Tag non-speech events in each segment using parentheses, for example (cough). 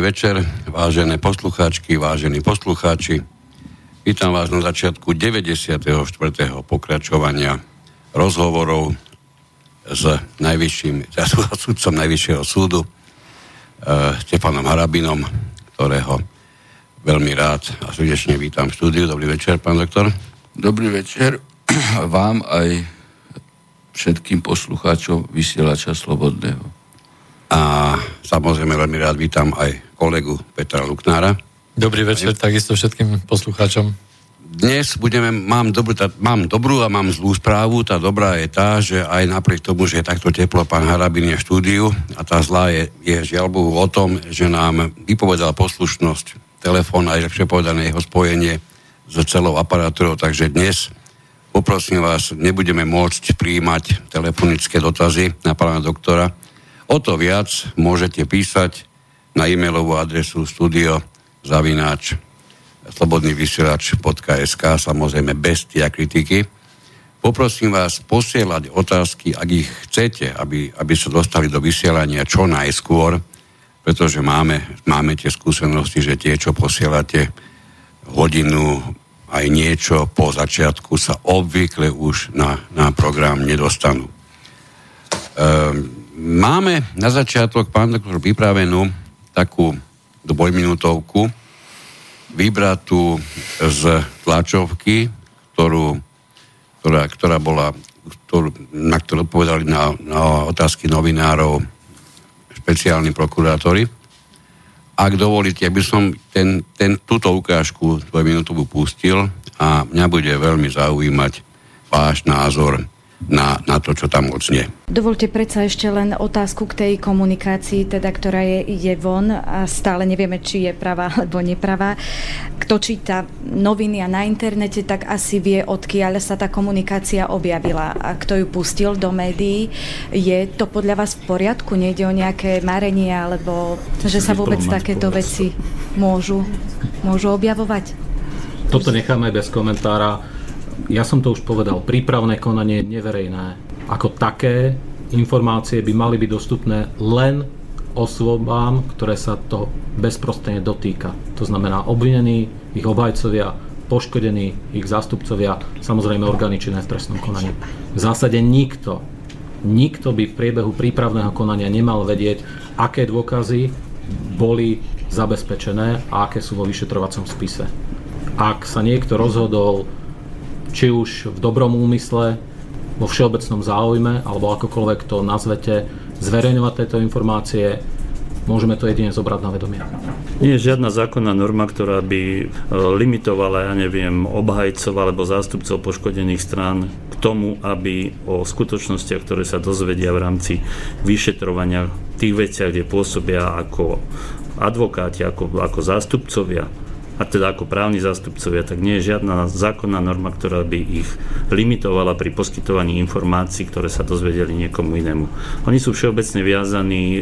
Dobrý večer, vážené poslucháčky, vážení poslucháči. Vítam vás na začiatku 94. pokračovania rozhovorov s najvyšším, (laughs) sudcom Najvyššieho súdu, uh, Stefanom Harabinom, ktorého veľmi rád a srdečne vítam v štúdiu. Dobrý večer, pán doktor. Dobrý večer (clears throat) vám aj všetkým poslucháčom vysielača Slobodného. A samozrejme veľmi rád vítam aj kolegu Petra Luknára. Dobrý večer takisto všetkým poslucháčom. Dnes budeme, mám, dobrú, tá, mám dobrú a mám zlú správu. Tá dobrá je tá, že aj napriek tomu, že je takto teplo, pán Harabin je v štúdiu a tá zlá je, je žiaľ Bohu o tom, že nám vypovedal poslušnosť telefón aj lepšie povedané jeho spojenie s celou aparatúrou, takže dnes poprosím vás, nebudeme môcť príjmať telefonické dotazy na pána doktora, O to viac môžete písať na e-mailovú adresu studio zavináč slobodný vysielač.sk samozrejme bez tia kritiky. Poprosím vás posielať otázky, ak ich chcete, aby, aby sa dostali do vysielania čo najskôr, pretože máme, máme tie skúsenosti, že tie, čo posielate hodinu aj niečo po začiatku, sa obvykle už na, na program nedostanú. Um, Máme na začiatok, pán doktor, pripravenú takú dvojminútovku vybratú z tlačovky, ktorú, ktorá, ktorá bola, ktorú, na ktorú odpovedali na, na otázky novinárov špeciálni prokurátori. Ak dovolíte, aby som ten, ten, túto ukážku dvojminútovú pustil a mňa bude veľmi zaujímať váš názor na, na to, čo tam odznie. Dovolte predsa ešte len otázku k tej komunikácii, teda, ktorá je, ide von a stále nevieme, či je pravá alebo nepravá. Kto číta noviny a na internete, tak asi vie, odkiaľ sa tá komunikácia objavila a kto ju pustil do médií. Je to podľa vás v poriadku? Nejde o nejaké marenie alebo že sa vôbec takéto veci môžu, môžu objavovať? Toto necháme bez komentára ja som to už povedal, prípravné konanie je neverejné. Ako také informácie by mali byť dostupné len osobám, ktoré sa to bezprostredne dotýka. To znamená obvinení, ich obhajcovia, poškodení, ich zástupcovia, samozrejme orgány činné v trestnom konaní. V zásade nikto, nikto by v priebehu prípravného konania nemal vedieť, aké dôkazy boli zabezpečené a aké sú vo vyšetrovacom spise. Ak sa niekto rozhodol či už v dobrom úmysle, vo všeobecnom záujme, alebo akokoľvek to nazvete, zverejňovať tieto informácie, môžeme to jedine zobrať na vedomie. Nie je žiadna zákonná norma, ktorá by e, limitovala, ja neviem, obhajcov alebo zástupcov poškodených strán k tomu, aby o skutočnostiach, ktoré sa dozvedia v rámci vyšetrovania tých veciach, kde pôsobia ako advokáti, ako, ako zástupcovia, a teda ako právni zástupcovia, tak nie je žiadna zákonná norma, ktorá by ich limitovala pri poskytovaní informácií, ktoré sa dozvedeli niekomu inému. Oni sú všeobecne viazaní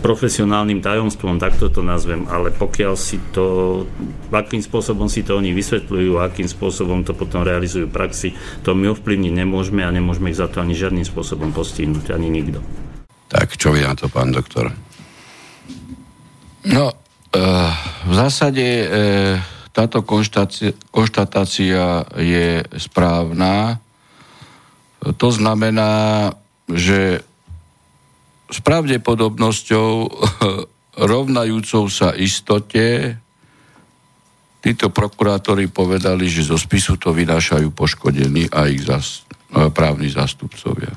profesionálnym tajomstvom, takto to nazvem, ale pokiaľ si to, akým spôsobom si to oni vysvetľujú, akým spôsobom to potom realizujú v praxi, to my ovplyvniť nemôžeme a nemôžeme ich za to ani žiadnym spôsobom postihnúť, ani nikto. Tak čo vie na to, pán doktor? No, v zásade e, táto konštatácia je správna. To znamená, že s pravdepodobnosťou (laughs) rovnajúcou sa istote títo prokurátori povedali, že zo spisu to vynášajú poškodení a ich zas, právni zástupcovia.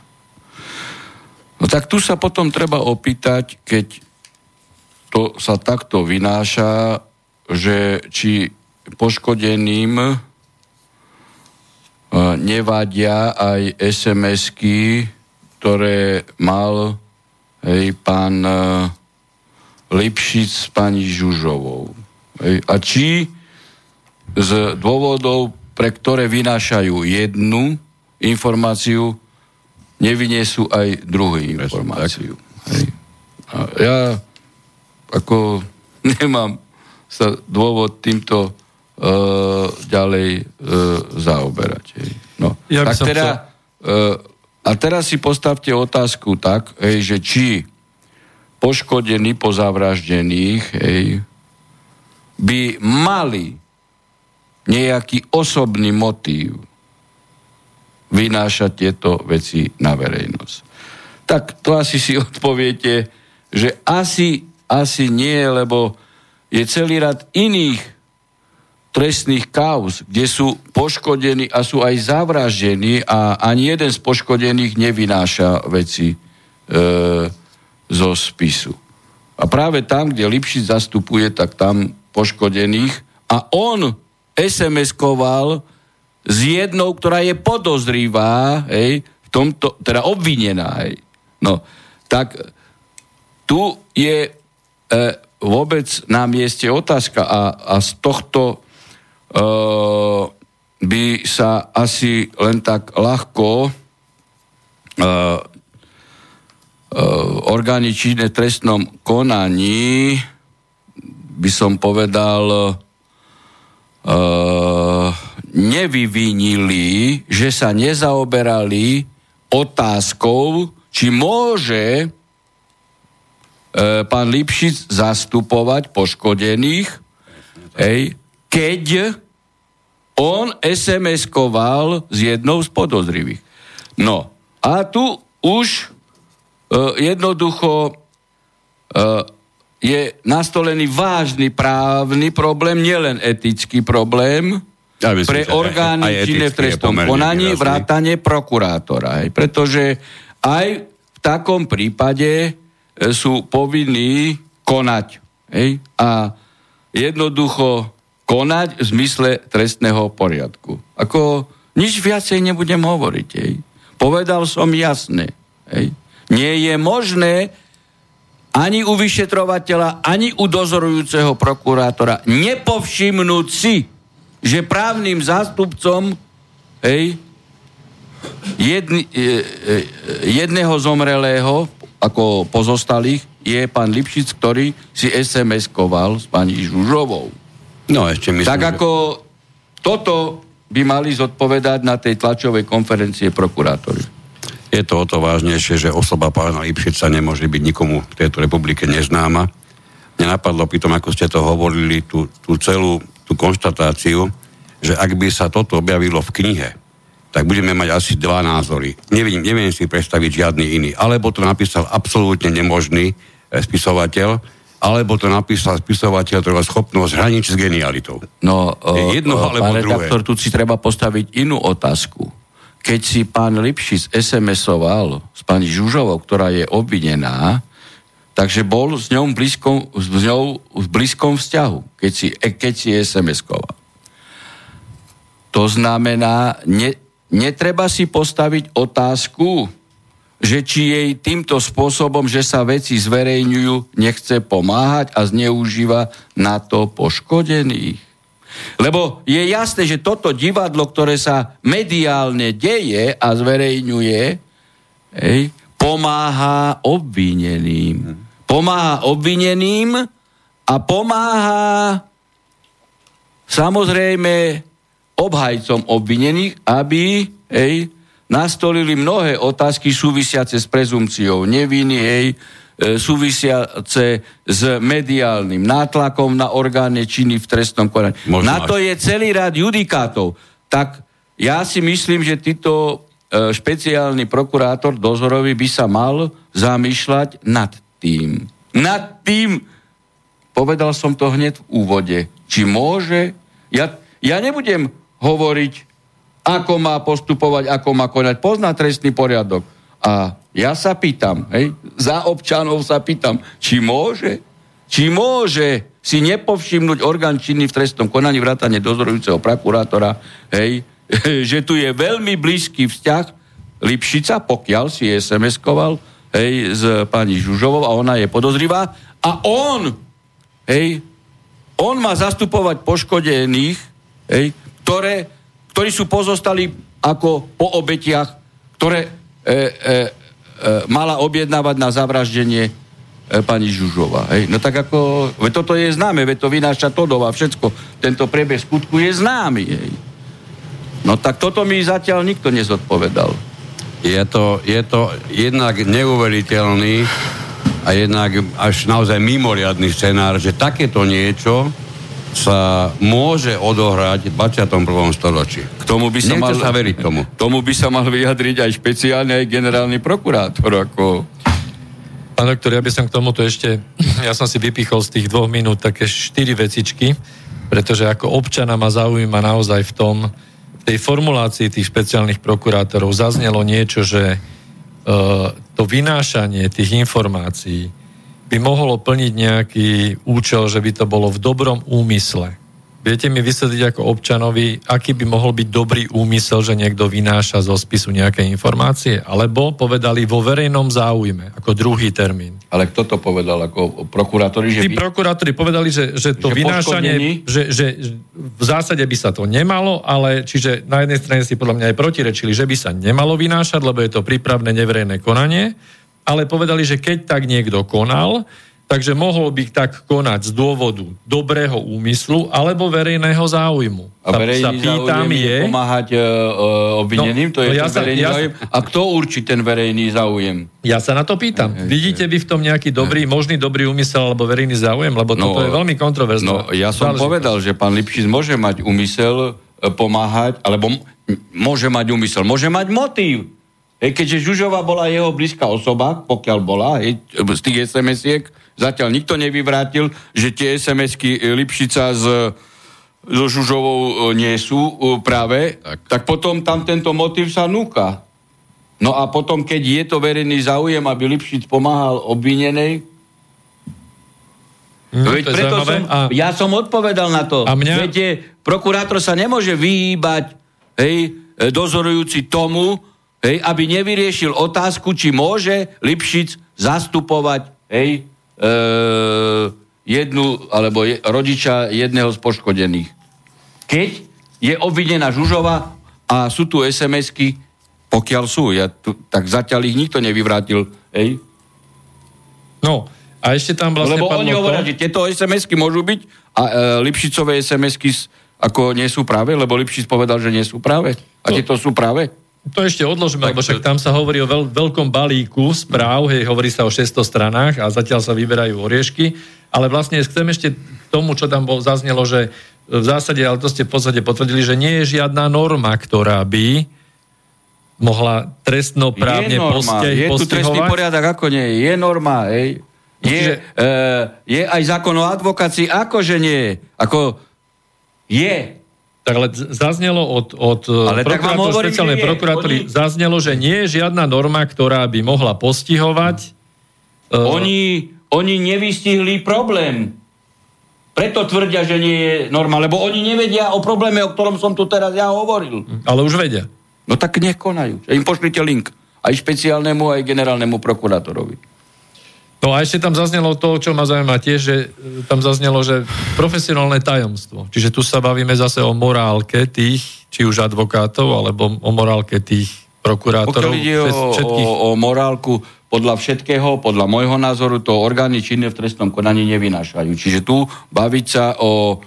No tak tu sa potom treba opýtať, keď to sa takto vynáša, že či poškodeným e, nevadia aj SMS-ky, ktoré mal hej, pán e, Lipšic s pani Žužovou. Hej, a či z dôvodov, pre ktoré vynášajú jednu informáciu, nevyniesú aj druhú informáciu. Hej. A ja ako (laughs) nemám sa dôvod týmto uh, ďalej uh, zaoberať. Hej. No. Ja tak teda, chcel... a teraz si postavte otázku tak, hej, že či poškodení po zavraždených hej, by mali nejaký osobný motív vynášať tieto veci na verejnosť. Tak to asi si (laughs) odpoviete, že asi, asi nie, lebo je celý rad iných trestných kauz, kde sú poškodení a sú aj zavraždení a ani jeden z poškodených nevynáša veci e, zo spisu. A práve tam, kde Lipšic zastupuje, tak tam poškodených a on SMS-koval s jednou, ktorá je podozrivá, hej, v tomto, teda obvinená, hej. No, tak tu je e, vôbec na mieste otázka a, a z tohto e, by sa asi len tak ľahko e, e, orgány činné trestnom konaní by som povedal e, nevyvinili, že sa nezaoberali otázkou, či môže pán Lipšic zastupovať poškodených, hej, keď on SMS-koval s jednou z podozrivých. No, a tu už uh, jednoducho uh, je nastolený vážny právny problém, nielen etický problém, ja myslím, pre orgány činné v trestnom konaní, vrátane prokurátora. Hej, pretože aj v takom prípade E, sú povinní konať. Hej? A jednoducho konať v zmysle trestného poriadku. Ako nič viacej nebudem hovoriť. Hej? Povedal som jasne. Hej? Nie je možné ani u vyšetrovateľa, ani u dozorujúceho prokurátora nepovšimnúť si, že právnym zástupcom hej, jedni, e, e, jedného zomrelého ako pozostalých je pán Lipšic, ktorý si SMS-koval s pani Žužovou. No ešte myslím, Tak ako toto by mali zodpovedať na tej tlačovej konferencie prokurátori. Je to o to vážnejšie, že osoba pána Lipšica nemôže byť nikomu v tejto republike neznáma. Mne napadlo pri tom, ako ste to hovorili, tú, tú celú tú konštatáciu, že ak by sa toto objavilo v knihe, tak budeme mať asi dva názory. Neviem, neviem si predstaviť žiadny iný. Alebo to napísal absolútne nemožný e, spisovateľ, alebo to napísal spisovateľ, ktorý má schopnosť hranič s genialitou. No, o, jedno o, alebo pán druhé. redaktor, tu si treba postaviť inú otázku. Keď si pán Lipšic SMS-oval s pani Žužovou, ktorá je obvinená, takže bol s ňou, blízkom, s ňou v blízkom vzťahu, keď si, keď si SMS-koval. To znamená, ne, netreba si postaviť otázku, že či jej týmto spôsobom, že sa veci zverejňujú, nechce pomáhať a zneužíva na to poškodených. Lebo je jasné, že toto divadlo, ktoré sa mediálne deje a zverejňuje, hej, pomáha obvineným. Pomáha obvineným a pomáha samozrejme obhajcom obvinených, aby hej, nastolili mnohé otázky súvisiace s prezumciou neviny, hej, e, súvisiace s mediálnym nátlakom na orgány činy v trestnom konaní. Na to je celý rád judikátov. Tak ja si myslím, že títo e, špeciálny prokurátor dozorový by sa mal zamýšľať nad tým. Nad tým, povedal som to hneď v úvode, či môže, ja, ja nebudem hovoriť, ako má postupovať, ako má konať. Pozná trestný poriadok. A ja sa pýtam, hej, za občanov sa pýtam, či môže, či môže si nepovšimnúť orgán činný v trestnom konaní vrátane dozorujúceho prokurátora, hej, (laughs) že tu je veľmi blízky vzťah Lipšica, pokiaľ si SMS-koval hej, s pani Žužovou a ona je podozrivá a on, hej, on má zastupovať poškodených, hej, ktoré, ktorí sú pozostali ako po obetiach, ktoré e, e, e, mala objednávať na zavraždenie e, pani Žužova. Hej. No tak ako, ve toto je známe, ve to vynáša Todova, všetko, tento priebeh skutku je známy. Hej. No tak toto mi zatiaľ nikto nezodpovedal. Je to, je to jednak neuveriteľný a jednak až naozaj mimoriadný scenár, že takéto niečo sa môže odohrať v 21. storočí. K tomu by sa, mal, sa veriť tomu. tomu by sa mal vyjadriť aj špeciálne aj generálny prokurátor. Ako... Pán doktor, ja by som k tomuto ešte, ja som si vypichol z tých dvoch minút také štyri vecičky, pretože ako občana ma zaujíma naozaj v tom, v tej formulácii tých špeciálnych prokurátorov zaznelo niečo, že uh, to vynášanie tých informácií by mohlo plniť nejaký účel, že by to bolo v dobrom úmysle. Viete mi vysvetliť ako občanovi, aký by mohol byť dobrý úmysel, že niekto vynáša zo spisu nejaké informácie? Alebo povedali vo verejnom záujme, ako druhý termín. Ale kto to povedal, ako prokurátori? Že Tí by... prokurátori povedali, že, že to že vynášanie, že, že v zásade by sa to nemalo, ale čiže na jednej strane si podľa mňa aj protirečili, že by sa nemalo vynášať, lebo je to prípravné neverejné konanie ale povedali, že keď tak niekto konal, takže mohol by tak konať z dôvodu dobrého úmyslu alebo verejného záujmu. A verejný sa pýtam záujem je pomáhať uh, obvineným, no, to je no ja sa, verejný ja, záujem. A kto určí ten verejný záujem? Ja sa na to pýtam. Hej, Vidíte vy v tom nejaký dobrý, možný dobrý úmysel alebo verejný záujem? Lebo no, toto je veľmi kontroverzné. No, ja som Záležitosť. povedal, že pán Lipšic môže mať úmysel pomáhať, alebo môže mať úmysel, môže mať motív keďže Žužova bola jeho blízka osoba, pokiaľ bola, hej, z tých SMS-iek, zatiaľ nikto nevyvrátil, že tie SMS-ky Lipšica s, so Žužovou e, nie sú e, práve, tak. tak potom tam tento motiv sa núka. No a potom, keď je to verejný záujem, aby Lipšic pomáhal obvinenej, Mm, Veď preto som, a... ja som odpovedal na to. A mňa... Viete, prokurátor sa nemôže vyhýbať hej, e, dozorujúci tomu, hej, aby nevyriešil otázku, či môže Lipšic zastupovať hej, e, jednu, alebo je, rodiča jedného z poškodených. Keď je obvinená Žužova a sú tu SMS-ky, pokiaľ sú, ja tu, tak zatiaľ ich nikto nevyvrátil. Hej. No, a ešte tam vlastne Lebo oni hovoria, to... že tieto SMS-ky môžu byť a e, Lipšicové SMS-ky ako nie sú práve, lebo Lipšic povedal, že nie sú práve. A to... tieto sú práve. To ešte odložíme, lebo však tam sa hovorí o veľ, veľkom balíku správ, hej, hovorí sa o 600 stranách a zatiaľ sa vyberajú oriešky, ale vlastne chcem ešte k tomu, čo tam bol, zaznelo, že v zásade, ale to ste v podstate potvrdili, že nie je žiadna norma, ktorá by mohla trestnoprávne je postihovať. Je tu trestný poriadok, ako nie je. norma, hej. Je, Čiže... e, je aj zákon o advokácii, akože nie. Ako je. Tak ale zaznelo od, od ale prokurátor, špeciálnej prokuratúry, oni... zaznelo, že nie je žiadna norma, ktorá by mohla postihovať. Uh... Oni, oni nevystihli problém. Preto tvrdia, že nie je norma, lebo oni nevedia o probléme, o ktorom som tu teraz ja hovoril. Ale už vedia. No tak nekonajú. Im pošlite link. Aj špeciálnemu, aj generálnemu prokurátorovi. No a ešte tam zaznelo to, čo ma zaujíma tiež, že e, tam zaznelo, že profesionálne tajomstvo. Čiže tu sa bavíme zase o morálke tých, či už advokátov, alebo o morálke tých prokurátorov. Pokiaľ ide o, všetkých... o, o morálku, podľa všetkého, podľa môjho názoru, to orgány činné v trestnom konaní nevynášajú. Čiže tu baviť sa o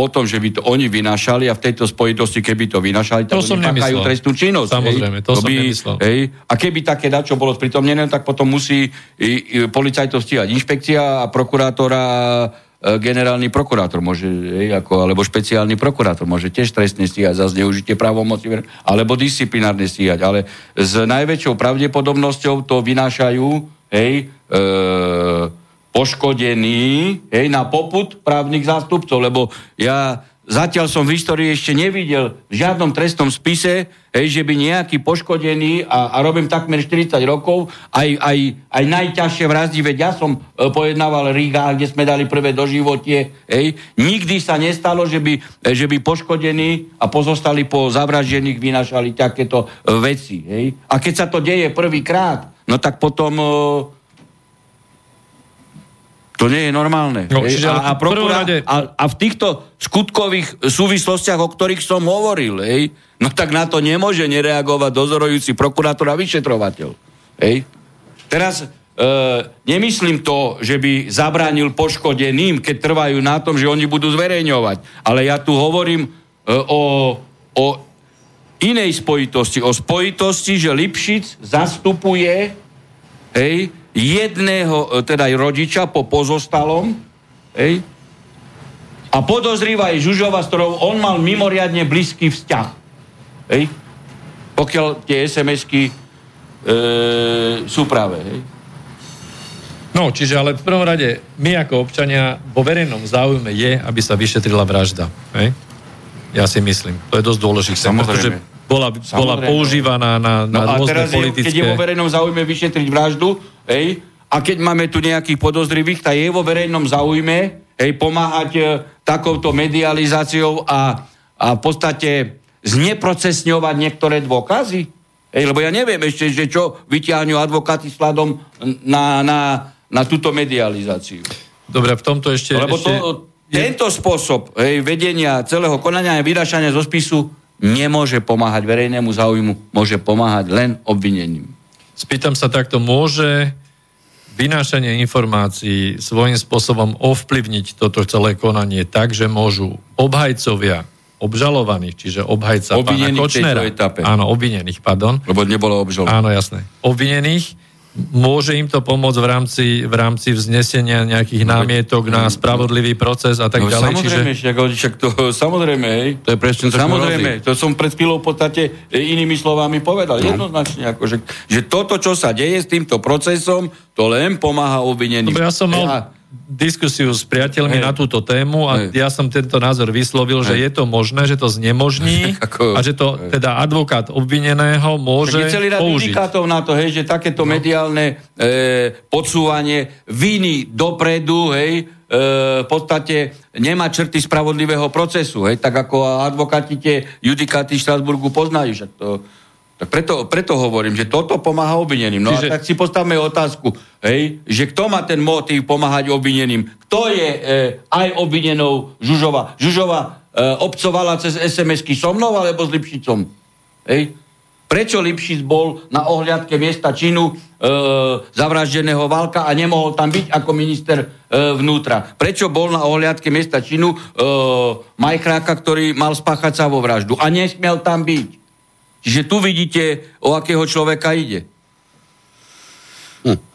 o tom, že by to oni vynašali a v tejto spojitosti, keby to vynašali, tak to oni páchajú trestnú činnosť. Samozrejme, to, to som by, nemyslel. Hej, a keby také dačo bolo spritomnené, tak potom musí i, i, policajtov stíhať inšpekcia a prokurátora e, generálny prokurátor môže, hej, ako, alebo špeciálny prokurátor môže tiež trestne stíhať za zneužitie právomoci, alebo disciplinárne stíhať. Ale s najväčšou pravdepodobnosťou to vynášajú hej, e, poškodený hej, na poput právnych zástupcov, lebo ja zatiaľ som v histórii ešte nevidel v žiadnom trestnom spise, hej, že by nejaký poškodený, a, a robím takmer 40 rokov, aj, aj, aj najťažšie vraždy, veď ja som e, pojednával Riga, kde sme dali prvé doživotie, hej, nikdy sa nestalo, že by, e, že by poškodení a pozostali po zavraždených vynašali takéto e, veci. Hej. A keď sa to deje prvýkrát, no tak potom... E, to nie je normálne. No, čiže a, a, prokurá, rade... a, a v týchto skutkových súvislostiach, o ktorých som hovoril, hej, no tak na to nemôže nereagovať dozorujúci prokurátor a vyšetrovateľ. Hej. Teraz e, nemyslím to, že by zabránil poškodeným, keď trvajú na tom, že oni budú zverejňovať. Ale ja tu hovorím e, o, o inej spojitosti. O spojitosti, že Lipšic zastupuje hej, jedného, e, teda aj rodiča po pozostalom, hej, a podozrýva aj Žužova, s ktorou on mal mimoriadne blízky vzťah. Hej? Pokiaľ tie SMS-ky e, sú práve. Hej? No, čiže ale v prvom rade, my ako občania vo verejnom záujme je, aby sa vyšetrila vražda. Hej? Ja si myslím. To je dosť dôležité. Samozrejme. Pretože bola, bola používaná na, na No rôzne teraz, je, politické... keď je vo verejnom záujme vyšetriť vraždu, hej, a keď máme tu nejakých podozrivých, tak je vo verejnom záujme hej, pomáhať e, takouto medializáciou a, a v podstate zneprocesňovať niektoré dôkazy. Hej, lebo ja neviem ešte, že čo vyťahňu advokáti sladom na, na, na túto medializáciu. Dobre, v tomto ešte... Lebo ešte... to, tento spôsob hej, vedenia celého konania a vyrašania zo spisu nemôže pomáhať verejnému záujmu, môže pomáhať len obvinením. Spýtam sa takto, môže vynášanie informácií svojím spôsobom ovplyvniť toto celé konanie tak, že môžu obhajcovia obžalovaných, čiže obhajca Obvinených pána Kočnera. Áno, obvinených, pardon. Lebo nebolo obžalovaných. Áno, jasné. Obvinených môže im to pomôcť v rámci, v rámci vznesenia nejakých námietok na spravodlivý proces a tak No, ďalej. samozrejme, však, však to, samozrejme, hej. To je presne to, Samozrejme, to som pred chvíľou v podstate e, inými slovami povedal. No. Jednoznačne, ako, že, že toto, čo sa deje s týmto procesom, to len pomáha obvineným. Dobre, ja som mal Ja, diskusiu s priateľmi Hej. na túto tému a Hej. ja som tento názor vyslovil, že Hej. je to možné, že to znemožní (laughs) Ako- a že to teda advokát obvineného môže Tak je celý rad použiť. indikátov na to, hej, že takéto no. mediálne e, podsúvanie viny dopredu, hej, e, v podstate nemá črty spravodlivého procesu, hej, tak ako advokáti tie judikáty Štrasburgu poznajú, však to, tak preto, preto hovorím, že toto pomáha obvineným. No Čiže- a tak si postavme otázku, hej, že kto má ten motív pomáhať obvineným? Kto je e, aj obvinenou Žužova? Žužova e, obcovala cez SMS-ky so mnou alebo s Lipšicom? Hej? Prečo Lipšic bol na ohliadke miesta činu e, zavraždeného Valka a nemohol tam byť ako minister e, vnútra? Prečo bol na ohliadke miesta činu e, Majchráka, ktorý mal spáchať vraždu a nesmiel tam byť? Čiže tu vidíte, o akého človeka ide.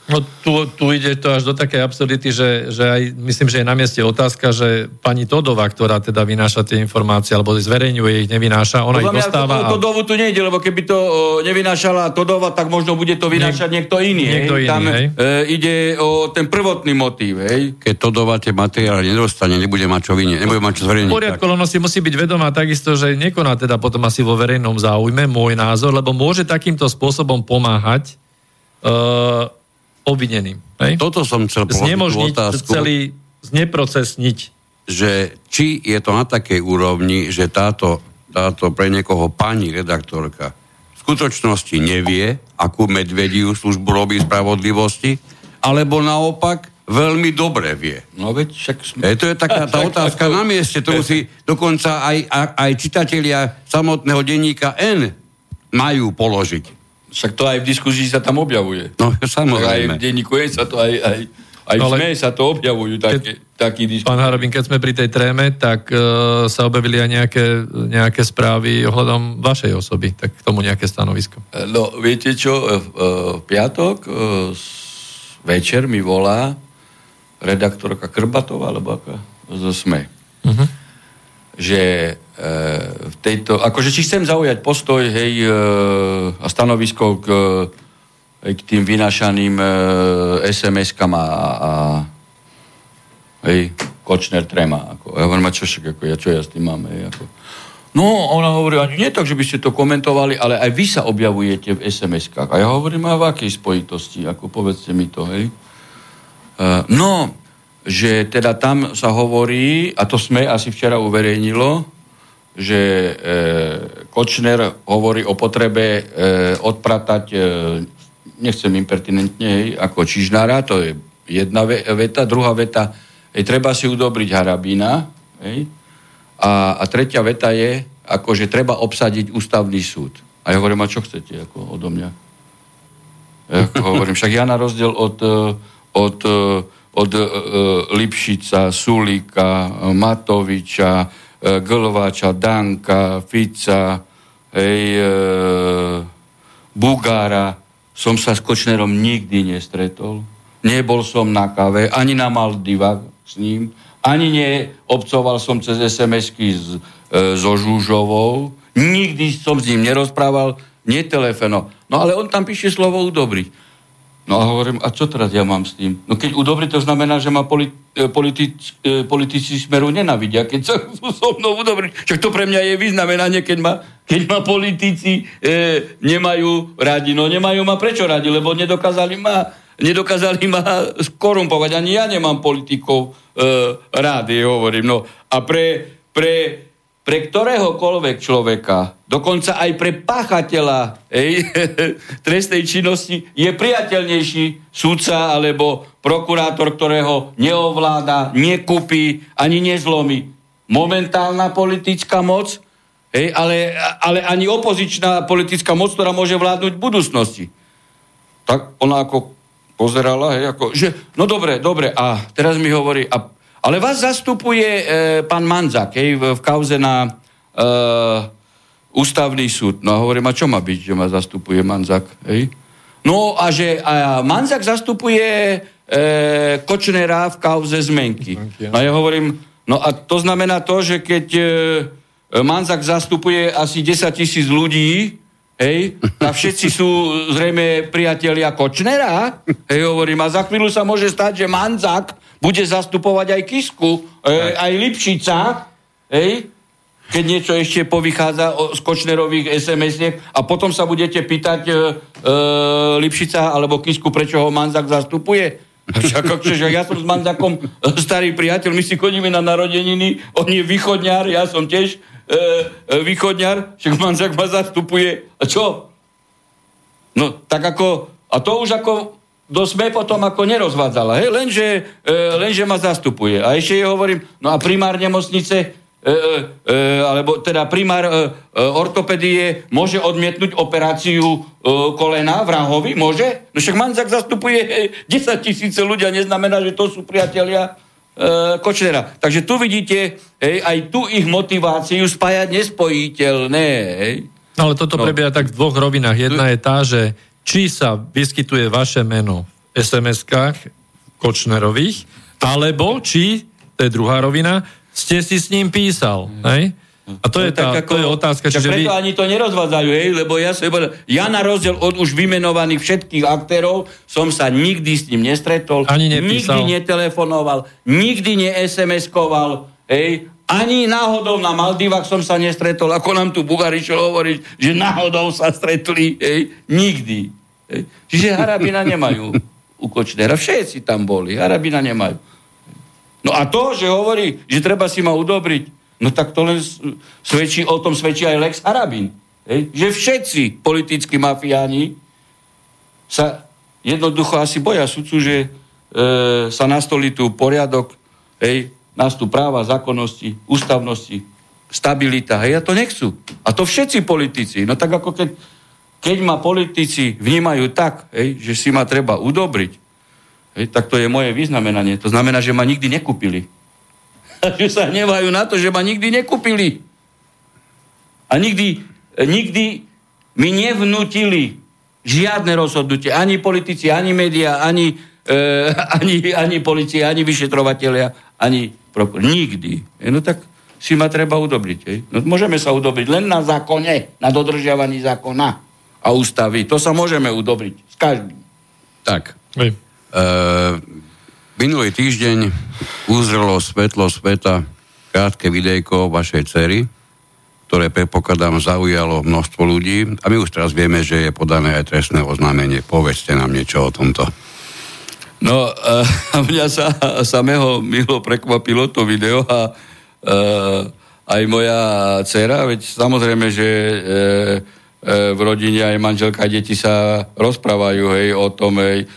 No tu, tu ide to až do takej absurdity, že, že aj, myslím, že je na mieste otázka, že pani Todová, ktorá teda vynáša tie informácie, alebo zverejňuje ich, nevynáša, ona ich Podľa mňa dostáva... to, to dovu tu nejde, lebo keby to o, nevynášala Todova, tak možno bude to vynášať niekto iný. niekto hej? iný, Tam hej. E, ide o ten prvotný motív. Hej? Keď to dováte materiál nedostane, nebude mať čo vynie, nebude mať čo zverejniť. V poriadku, ona si musí byť vedomá takisto, že nekoná teda potom asi vo verejnom záujme, môj názor, lebo môže takýmto spôsobom pomáhať uh, obvineným. Hej? Toto som chcel Znemožniť otázku, celý, zneprocesniť. že či je to na takej úrovni, že táto, táto pre niekoho pani redaktorka v skutočnosti nevie, akú medvediu službu robí spravodlivosti, alebo naopak veľmi dobre vie. No veď však... sme- E, to je taká (laughs) tá otázka na mieste, ktorú si dokonca aj, aj, aj čitatelia samotného denníka N majú položiť. Však to aj v diskusii sa tam objavuje. No Aj v samozrejme. denníku sa to aj, aj, aj v Ale- SME sa to objavujú také, taký diskusie. Pán Harabin, keď sme pri tej tréme, tak uh, sa objavili aj nejaké, nejaké správy ohľadom vašej osoby. Tak k tomu nejaké stanovisko. No, viete čo, e, v e, v piatok e, s- večer mi volá redaktorka Krbatová, alebo aká, zo SME. Uh-huh. Že e, v tejto, akože či chcem zaujať postoj, hej, e, a stanovisko k, hej, k tým vynašaným e, SMS-kam a, a hej, Kočner trema. Ako. Ja hovorím, čo, však, ako, ja, čo ja s tým mám, hej, ako. No, ona hovorí, ani nie tak, že by ste to komentovali, ale aj vy sa objavujete v SMS-kách. A ja hovorím, a v akej spojitosti, ako povedzte mi to, hej. Uh, no, že teda tam sa hovorí, a to sme asi včera uverejnilo, že e, Kočner hovorí o potrebe e, odpratať, e, nechcem impertinentne, ako Čižnára, to je jedna ve- veta, druhá veta, hej, treba si udobriť Harabína, hej, a, a tretia veta je, ako, že treba obsadiť ústavný súd. A ja hovorím, a čo chcete ako odo mňa? Ja ako (laughs) hovorím, však ja na rozdiel od, e, od, e, od e, e, Lipšica, Sulíka, e, Matoviča, e, Glváča, Danka, Fica, hej, e, Bugára, som sa s Kočnerom nikdy nestretol. Nebol som na kave, ani na Maldivách s ním, ani neobcoval som cez SMS-ky s, e, so Žúžovou, nikdy som s ním nerozprával, netelefeno. No ale on tam píše slovo udobriť. No a hovorím, a čo teraz ja mám s tým? No keď udobriť, to znamená, že ma politi- e, politici, e, politici smeru nenavidia, keď sa (laughs) so mnou udobriť. Však to pre mňa je vyznamenanie, keď ma, keď ma politici e, nemajú radi. No nemajú ma prečo radi, lebo nedokázali ma, nedokázali ma (laughs) skorumpovať. Ani ja nemám politikov e, rádi, hovorím. No a pre, pre pre ktoréhokoľvek človeka, dokonca aj pre páchateľa ej, (laughs) trestnej činnosti, je priateľnejší súdca alebo prokurátor, ktorého neovláda, nekúpi, ani nezlomí. Momentálna politická moc, ej, ale, ale ani opozičná politická moc, ktorá môže vládnuť v budúcnosti. Tak ona ako pozerala, hej, ako, že no dobre, dobre, a teraz mi hovorí, a ale vás zastupuje e, pán Manzak hej, v, v kauze na e, ústavný súd. No a hovorím, a čo má byť, že ma zastupuje Manzak? Hej? No a že a Manzak zastupuje e, Kočnera v kauze zmenky. No a ja hovorím, no a to znamená to, že keď e, Manzak zastupuje asi 10 tisíc ľudí, hej, a všetci sú zrejme priatelia Kočnera, hej, hovorím, a za chvíľu sa môže stať, že Manzak bude zastupovať aj Kisku, e, aj Lipšica, hej, keď niečo ešte povychádza z Kočnerových SMS-iek a potom sa budete pýtať e, e, Lipšica alebo Kisku, prečo ho Manzak zastupuje. (laughs) Však, že ja som s Manzakom e, starý priateľ, my si chodíme na narodeniny, on je východňar, ja som tiež e, e, východňar, však Manzak ma zastupuje. A čo? No, tak ako, a to už ako do SME potom ako nerozvádzala, hej? Lenže, e, lenže ma zastupuje. A ešte jej hovorím, no a primár nemocnice, e, e, e, alebo teda primár e, e, ortopedie môže odmietnúť operáciu e, kolena v Rahovi? Môže? No však Manzak zastupuje (laughs) e, 10 tisíce ľudia, neznamená, že to sú priatelia e, Kočnera. Takže tu vidíte hej, aj tu ich motiváciu spájať nespojiteľné. Hej? No ale toto no. prebieha tak v dvoch rovinách. Jedna je tá, že či sa vyskytuje vaše meno v SMS-kách Kočnerových, alebo či, to je druhá rovina, ste si s ním písal. Hej? A to, je, tá, ako, to je otázka. Čiže preto vy... ani to nerozvádzajú, hej, lebo ja, sa, ja na rozdiel od už vymenovaných všetkých aktérov som sa nikdy s ním nestretol, ani nikdy netelefonoval, nikdy ne-SMS-koval, hej, ani náhodou na Maldivách som sa nestretol, ako nám tu Bugaričo hovorí, že náhodou sa stretli, hej, nikdy. Hej. Čiže Harabina nemajú u Kočnera. Všetci tam boli, Harabina nemajú. No a to, že hovorí, že treba si ma udobriť, no tak to len svedčí, o tom svedčí aj Lex Harabin. Hej. Že všetci politickí mafiáni sa jednoducho asi boja sudcu, že e, sa nastolí tu poriadok, hej, nástup práva, zákonnosti, ústavnosti, stabilita. Hej, a to nechcú. A to všetci politici. No tak ako keď, keď ma politici vnímajú tak, hej, že si ma treba udobriť, hej, tak to je moje vyznamenanie. To znamená, že ma nikdy nekúpili. (laughs) Že sa hnevajú na to, že ma nikdy nekúpili. A nikdy, nikdy mi nevnutili žiadne rozhodnutie. Ani politici, ani média, ani, e, (laughs) ani, ani policie, ani vyšetrovateľia, ani nikdy. No tak si ma treba udobriť. Hej. No, môžeme sa udobriť len na zákone, na dodržiavaní zákona a ústavy. To sa môžeme udobriť s každým. Tak. E, minulý týždeň uzrelo svetlo sveta krátke videjko vašej cery, ktoré predpokladám zaujalo množstvo ľudí a my už teraz vieme, že je podané aj trestné oznámenie. Povedzte nám niečo o tomto. No (laughs) a mňa sa samého milo prekvapilo to video a aj moja dcera, veď samozrejme, že e, e, v rodine aj manželka a deti sa rozprávajú hej, o tom, hej, e,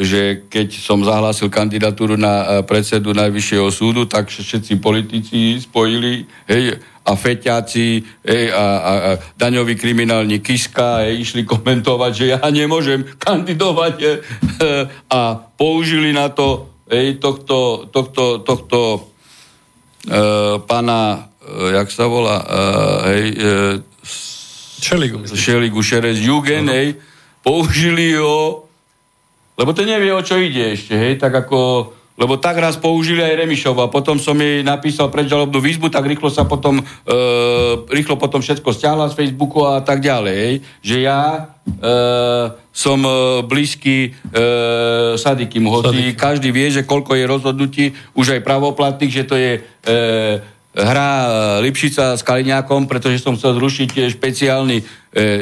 že keď som zahlásil kandidatúru na predsedu Najvyššieho súdu, tak všetci politici spojili hej, a feťáci ej, a, a, a daňoví kriminálni Kiska ej, išli komentovať, že ja nemôžem kandidovať ej, a použili na to ej, tohto, tohto, tohto e, pána, e, jak sa volá, e, hej, e, Šeligu. Šeligu Šerez Jugen, uh-huh. hej, použili ho, lebo to nevie, o čo ide ešte, hej, tak ako lebo tak raz použili aj Remišov a potom som jej napísal predžalobnú výzbu, tak rýchlo sa potom, e, rýchlo potom všetko stiahla z Facebooku a tak ďalej, že ja e, som e, blízky e, Sadikimu, hoci Sadiky. každý vie, že koľko je rozhodnutí, už aj pravoplatných, že to je e, hra Lipšica s Kaliňákom, pretože som chcel zrušiť špeciálny e,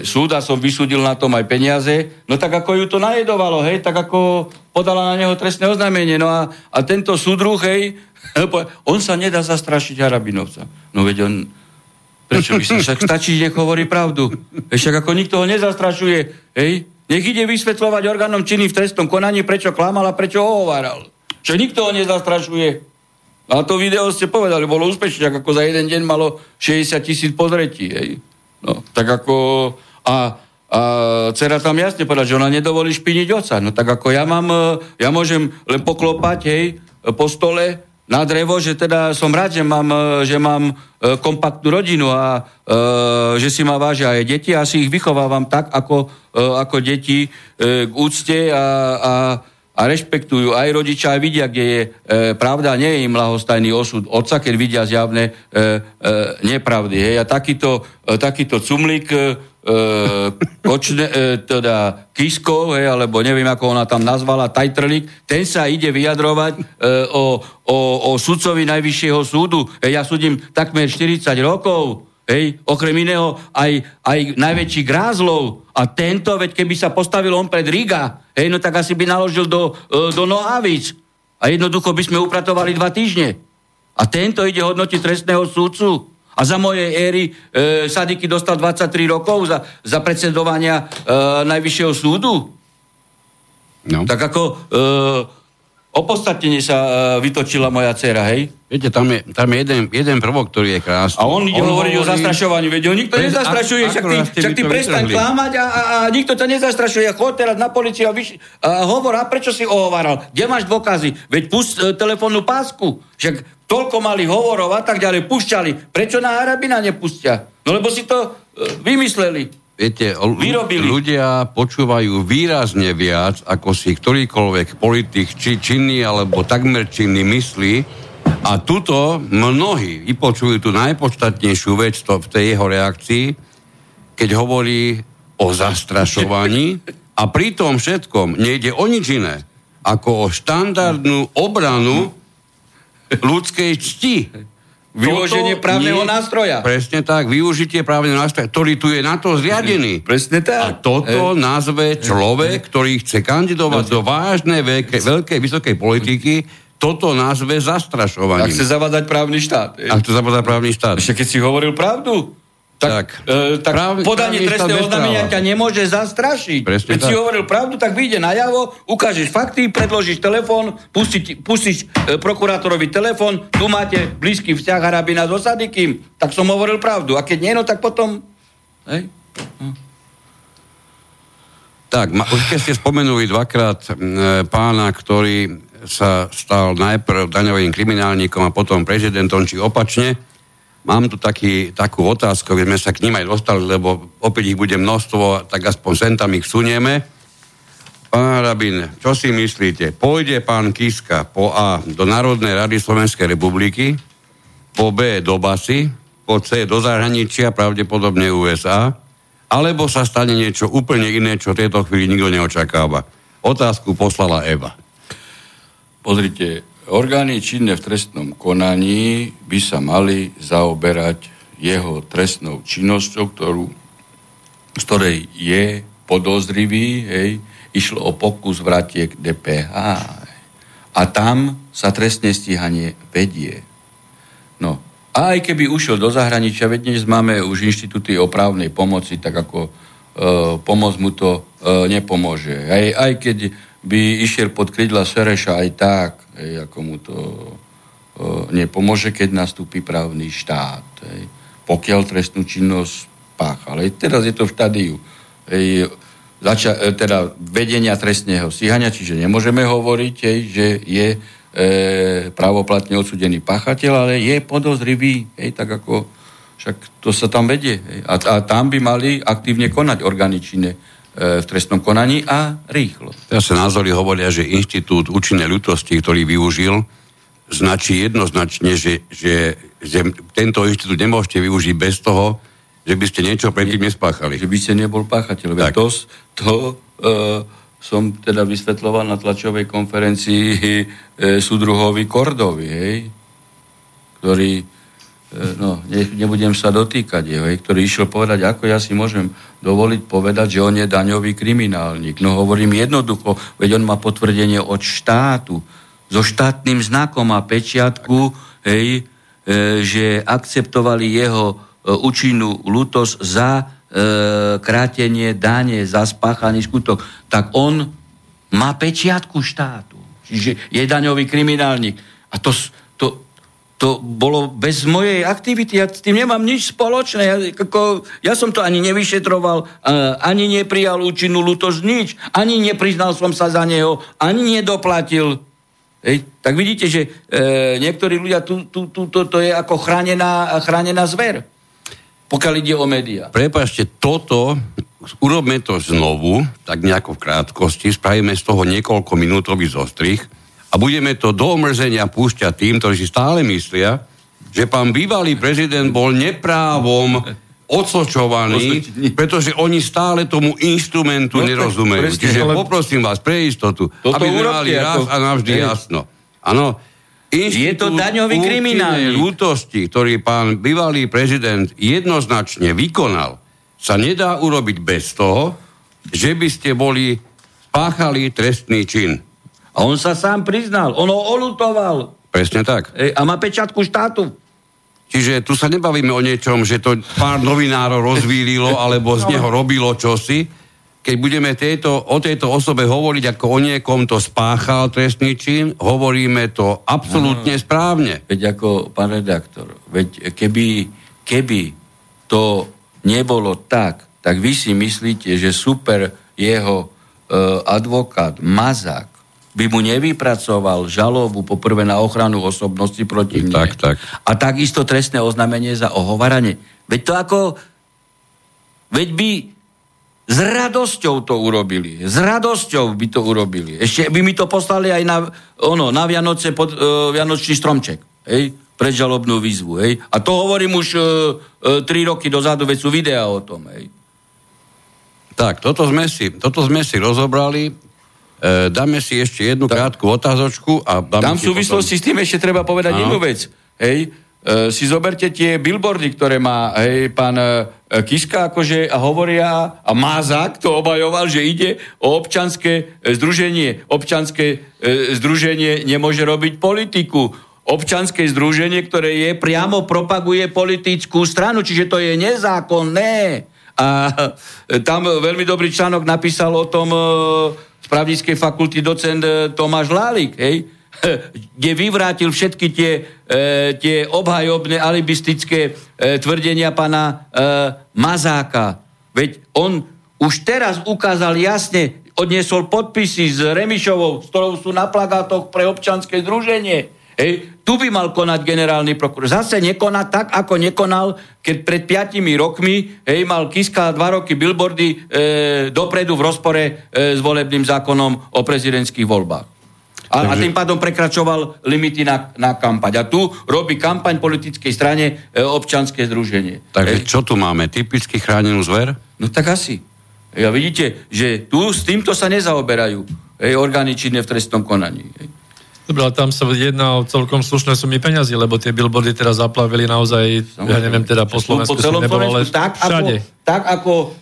súd a som vysúdil na tom aj peniaze. No tak ako ju to najedovalo, hej, tak ako podala na neho trestné oznámenie. No a, a tento súdruh, hej, (laughs) on sa nedá zastrašiť Harabinovca. No veď on, prečo by sa (laughs) však stačí, nech hovorí pravdu. Však ako nikto ho nezastrašuje, hej, nech ide vysvetľovať orgánom činy v trestnom konaní, prečo klamal a prečo ohováral. Čo nikto ho nezastrašuje. A to video ste povedali, bolo úspešne, ako za jeden deň malo 60 tisíc pozretí. Hej. No, tak ako... A, a dcera tam jasne povedala, že ona nedovolí špiniť oca. No tak ako ja mám, e, ja môžem len poklopať, hej, po stole na drevo, že teda som rád, že mám, e, že mám e, kompaktnú rodinu a že si ma vážia aj deti a si ich vychovávam tak, ako, ako deti k úcte a, a, a rešpektujú aj rodičia, aj vidia, kde je pravda, nie je im lahostajný osud otca, keď vidia zjavné nepravdy. Hej. A takýto, takýto cumlik kočne, e, teda Kisko, hej, alebo neviem, ako ona tam nazvala, Tajtrlik, ten sa ide vyjadrovať e, o, o, o sudcovi Najvyššieho súdu. Hej, ja súdim takmer 40 rokov, hej, okrem iného aj, aj najväčší Grázlov. A tento, veď keby sa postavil on pred Riga, hej, no tak asi by naložil do, e, do Nohavic. A jednoducho by sme upratovali dva týždne. A tento ide hodnotiť trestného súdcu. A za mojej éry e, Sadiky dostal 23 rokov za, za predsedovania e, Najvyššieho súdu. No. Tak ako e, opodstatnenie sa e, vytočila moja dcera, hej? Viete, tam je, tam je jeden, jeden prvok, ktorý je krásny. A on ide on hovoriť hovorí... o zastrašovaní, veď nikto Prez... nezastrašuje, však ty, však ty prestaň klamať a, a, a nikto ťa nezastrašuje. Chod teraz na policiu a, vyš... a hovor, a prečo si ohováral? Kde máš dôkazy? Veď pust e, telefónnu pásku. Však toľko mali hovorov a tak ďalej, pušťali. Prečo na Arabina nepustia? No lebo si to e, vymysleli. Viete, Vyrobili. ľudia počúvajú výrazne viac, ako si ktorýkoľvek politik, či činný, alebo takmer činný myslí. A tuto mnohí vypočujú tú najpodstatnejšiu vec to, v tej jeho reakcii, keď hovorí o zastrašovaní (laughs) a pri tom všetkom nejde o nič iné, ako o štandardnú obranu ľudskej cti. Využenie právneho nie, nástroja. Presne tak, využitie právneho nástroja, ktorý tu je na to zriadený. Presne tak. A toto e, nazve človek, ktorý chce kandidovať e, do vážnej, veľkej, veľkej, vysokej politiky, toto nazve zastrašovaním. Ak chce zavadať právny štát. Ak chce zavadať právny štát. Ešte keď si hovoril pravdu, tak, tak, e, tak práv, podanie trestného oznámenia ťa nemôže zastrašiť. Presne Keď tak. si hovoril pravdu, tak vyjde najavo, ukážeš fakty, predložíš telefón, pustíš, pustíš e, prokurátorovi telefón, tu máte blízky vzťah Harabina so Sadikým, tak som hovoril pravdu. A keď nie, no tak potom... Hej? Hm. Tak, ma, už keď ste spomenuli dvakrát e, pána, ktorý sa stal najprv daňovým kriminálnikom a potom prezidentom, či opačne, Mám tu taký, takú otázku, aby sme sa k ním aj dostali, lebo opäť ich bude množstvo, tak aspoň sem tam ich sunieme. Pán Rabin, čo si myslíte? Pôjde pán Kiska po A do Národnej rady Slovenskej republiky, po B do Basy, po C do zahraničia, pravdepodobne USA, alebo sa stane niečo úplne iné, čo v tejto chvíli nikto neočakáva. Otázku poslala Eva. Pozrite, Orgány činné v trestnom konaní by sa mali zaoberať jeho trestnou činnosťou, ktorú, z ktorej je podozrivý, hej, išlo o pokus vratiek DPH. A tam sa trestné stíhanie vedie. No, a aj keby ušiel do zahraničia, veď dnes máme už inštitúty o právnej pomoci, tak ako e, pomoc mu to e, nepomôže. Aj, aj keď by išiel pod krydla Sereša aj tak, hej, ako mu to e, nepomôže, keď nastúpi právny štát. Hej. Pokiaľ trestnú činnosť pácha. Ale teraz je to v štádiu hej, zača- e, teda vedenia trestného stíhania, čiže nemôžeme hovoriť, hej, že je e, právoplatne odsudený páchateľ, ale je podozrivý, hej, tak ako však to sa tam vedie. Hej. A, a tam by mali aktívne konať orgány činné v trestnom konaní a rýchlo. Teraz sa názory hovoria, že inštitút účinnej ľutosti, ktorý využil, značí jednoznačne, že, že, že tento inštitút nemôžete využiť bez toho, že by ste niečo predtým nespáchali. Že by ste nebol páchateľ. Veď to, to uh, som teda vysvetloval na tlačovej konferencii e, súdruhovi Kordovi, hej, ktorý E, no, ne, nebudem sa dotýkať jeho, ktorý išiel povedať, ako ja si môžem dovoliť povedať, že on je daňový kriminálnik. No hovorím jednoducho, veď on má potvrdenie od štátu, so štátnym znakom a pečiatku, hej, e, že akceptovali jeho e, účinnú lútosť za e, krátenie dane, za spáchaný skutok. Tak on má pečiatku štátu. Čiže je daňový kriminálnik. A to, to, bolo bez mojej aktivity, ja s tým nemám nič spoločné. Ja, ako, ja som to ani nevyšetroval, ani neprijal účinnú lutož, nič. Ani nepriznal som sa za neho, ani nedoplatil. Hej, tak vidíte, že e, niektorí ľudia, tu, tu, tu, to, to je ako chránená, chránená zver, pokiaľ ide o médiá. Prepašte, toto, urobme to znovu, tak nejako v krátkosti, spravíme z toho niekoľko minútový zostrich, a budeme to do omrzenia púšťať tým, ktorí si stále myslia, že pán bývalý prezident bol neprávom odsočovaný, pretože oni stále tomu instrumentu no, nerozumejú. Presne, Čiže ale... poprosím vás pre istotu, Toto aby sme mali raz a navždy hej. jasno. Áno, je to daňový kriminálnik. ľútosti, ktorý pán bývalý prezident jednoznačne vykonal, sa nedá urobiť bez toho, že by ste boli spáchali trestný čin. A on sa sám priznal, on ho olutoval. Presne tak. E, a má pečatku štátu. Čiže tu sa nebavíme o niečom, že to pár novinárov rozvílilo, alebo z neho robilo čosi. Keď budeme tejto, o tejto osobe hovoriť ako o niekom, to spáchal trestný čin, hovoríme to absolútne ano. správne. Veď ako, pán redaktor, veď keby, keby to nebolo tak, tak vy si myslíte, že super jeho uh, advokát Mazák by mu nevypracoval žalobu poprvé na ochranu osobnosti proti mne. Tak, tak. A takisto trestné oznámenie za ohovaranie. Veď to ako... Veď by s radosťou to urobili. S radosťou by to urobili. Ešte by mi to poslali aj na, ono, na Vianoce pod uh, Vianočný stromček. Hej? Predžalobnú výzvu. Hej? A to hovorím už uh, uh, tri roky dozadu, veď sú videá o tom. Hej? Tak, toto sme si, toto sme si rozobrali. E, dáme si ešte jednu da, krátku otázočku a dáme Tam v súvislosti potom... s tým ešte treba povedať Áno. jednu vec. Hej, e, si zoberte tie billboardy, ktoré má hej, pán e, Kiska, akože a hovoria, a Mázak to obajoval, že ide o občanské e, združenie. Občanské e, združenie nemôže robiť politiku. Občanské združenie, ktoré je, priamo propaguje politickú stranu, čiže to je nezákonné. A tam veľmi dobrý článok napísal o tom e, právnickej fakulty docent e, Tomáš Lálik, hej, (laughs) kde vyvrátil všetky tie, e, tie obhajobné alibistické e, tvrdenia pana e, Mazáka. Veď on už teraz ukázal jasne, odniesol podpisy s Remišovou, s ktorou sú na plagátoch pre občanské združenie. Hej, tu by mal konať generálny prokuror. Zase nekonať tak, ako nekonal, keď pred piatimi rokmi hej, mal Kiska dva roky billboardy e, dopredu v rozpore e, s volebným zákonom o prezidentských voľbách. A, Takže... a tým pádom prekračoval limity na, na kampaň. A tu robí kampaň politickej strane e, občanské združenie. Takže čo tu máme? Typicky chránenú zver? No tak asi. Ja vidíte, že tu s týmto sa nezaoberajú hej, orgány činné v trestnom konaní. Hej. Dobre, ale tam sa jedná o celkom slušné sumy peňazí, lebo tie billboardy teraz zaplavili naozaj, Samozrejme. ja neviem teda po Slovensku, po celom nebolo, ale tak, všade. Ako, tak ako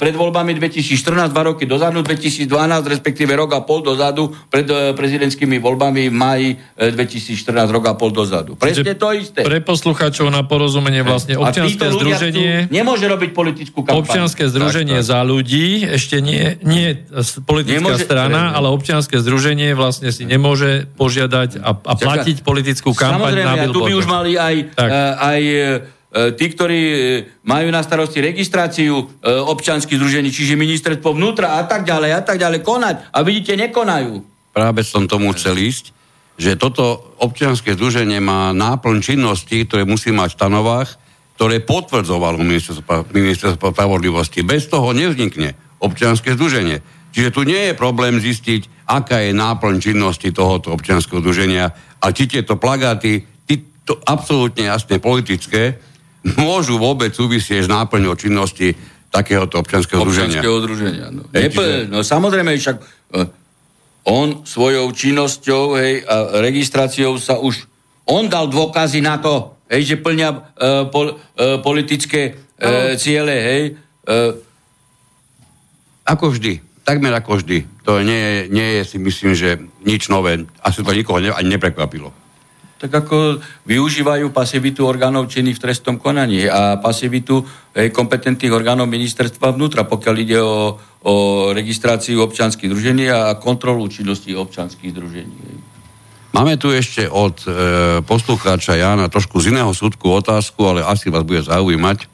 pred voľbami 2014, dva roky dozadu, 2012, respektíve rok a pol dozadu, pred eh, prezidentskými voľbami v maji 2014, eh, rok a pol dozadu. Presne to isté. Pre poslucháčov na porozumenie vlastne občianské združenie... Nemôže robiť politickú kampaň. Občianské združenie tak, tak. za ľudí, ešte nie, nie politická nemôže, strana, ale občianské združenie vlastne si nemôže požiadať a, a platiť politickú kampaň na billboardoch. tu by už mali aj, uh, aj E, tí, ktorí e, majú na starosti registráciu e, občanských združení, čiže ministerstvo vnútra a tak ďalej a tak ďalej, konať. A vidíte, nekonajú. Práve som tomu chcel ísť, že toto občianske združenie má náplň činností, ktoré musí mať v stanovách, ktoré potvrdzovalo ministerstvo, ministerstvo spravodlivosti. Bez toho nevznikne občianske združenie. Čiže tu nie je problém zistiť, aká je náplň činnosti tohoto občianského združenia a či tieto plagáty, to absolútne jasne politické, môžu vôbec súvisieť s náplňou činnosti takéhoto občianského združenia. Občianského združenia. No, Neplne, no samozrejme, však uh, on svojou činnosťou hej, a registráciou sa už on dal dôkazy na to, hej, že plňa uh, pol, uh, politické uh, ciele, hej. Uh, ako vždy takmer ako vždy. To nie je, nie je si myslím, že nič nové. Asi to nikoho ne, ani neprekvapilo. Tak ako využívajú pasivitu orgánov činných v trestnom konaní a pasivitu hej, kompetentných orgánov ministerstva vnútra, pokiaľ ide o, o registráciu občanských družení a kontrolu činnosti občanských družení. Máme tu ešte od e, poslucháča Jana trošku z iného súdku otázku, ale asi vás bude zaujímať.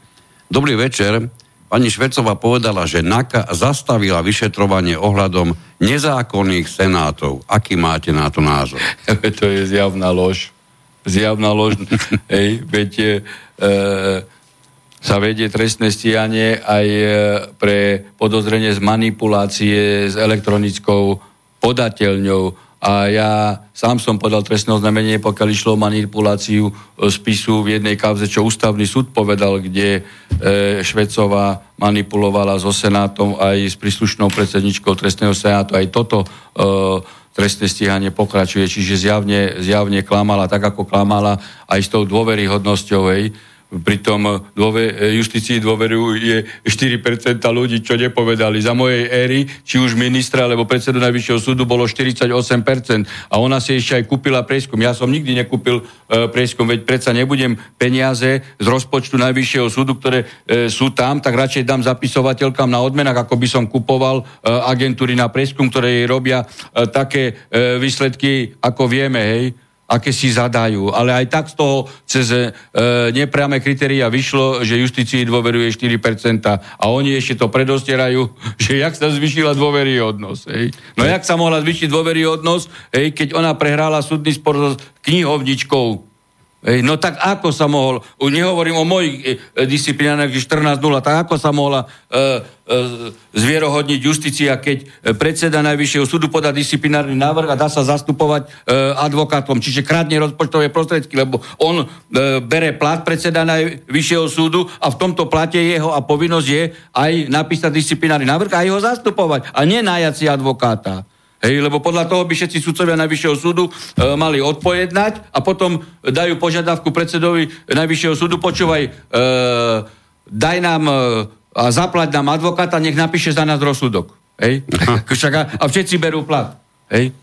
Dobrý večer. Pani Švecová povedala, že NAKA zastavila vyšetrovanie ohľadom nezákonných senátov. Aký máte na to názor? (laughs) to je zjavná lož. Zjavná lož. (laughs) Hej, viete, e, sa vedie trestné stíhanie aj e, pre podozrenie z manipulácie s elektronickou podateľňou a ja sám som podal trestné oznámenie, pokiaľ išlo o manipuláciu e, spisu v jednej kauze, čo ústavný súd povedal, kde e, Švecová manipulovala so Senátom aj s príslušnou predsedničkou trestného senátu. Aj toto e, trestné stíhanie pokračuje, čiže zjavne, zjavne klamala tak, ako klamala aj s tou dôveryhodnosťou, hej, Pritom dôve, justícii dôveruje 4% ľudí, čo nepovedali. Za mojej éry, či už ministra alebo predsedu Najvyššieho súdu, bolo 48%. A ona si ešte aj kúpila prieskum. Ja som nikdy nekúpil e, prieskum, veď predsa nebudem peniaze z rozpočtu Najvyššieho súdu, ktoré e, sú tam, tak radšej dám zapisovateľkám na odmenách, ako by som kupoval e, agentúry na prieskum, ktoré jej robia e, také e, výsledky, ako vieme, hej aké si zadajú. Ale aj tak z toho cez e, nepriame kritéria vyšlo, že justícii dôveruje 4%. A oni ešte to predostierajú, (laughs) že jak sa zvyšila dôveryhodnosť. Hej. No jak sa mohla zvyšiť dôveryhodnosť, hej, keď ona prehrála súdny spor s knihovničkou Ej, no tak ako sa mohol, nehovorím o mojich e, disciplinárach, 14.0, tak ako sa mohla e, e, zvierohodniť justícia, keď e, predseda Najvyššieho súdu podá disciplinárny návrh a dá sa zastupovať e, advokátom, čiže krádne rozpočtové prostriedky, lebo on e, bere plat predseda Najvyššieho súdu a v tomto plate jeho a povinnosť je aj napísať disciplinárny návrh a jeho zastupovať a nie najať si advokáta. Hej, lebo podľa toho by všetci sudcovia Najvyššieho súdu e, mali odpojednať a potom dajú požiadavku predsedovi Najvyššieho súdu, počúvaj, e, daj nám e, a zaplať nám advokáta, nech napíše za nás rozsudok. Hej? (laughs) a, a všetci berú plat. Hej?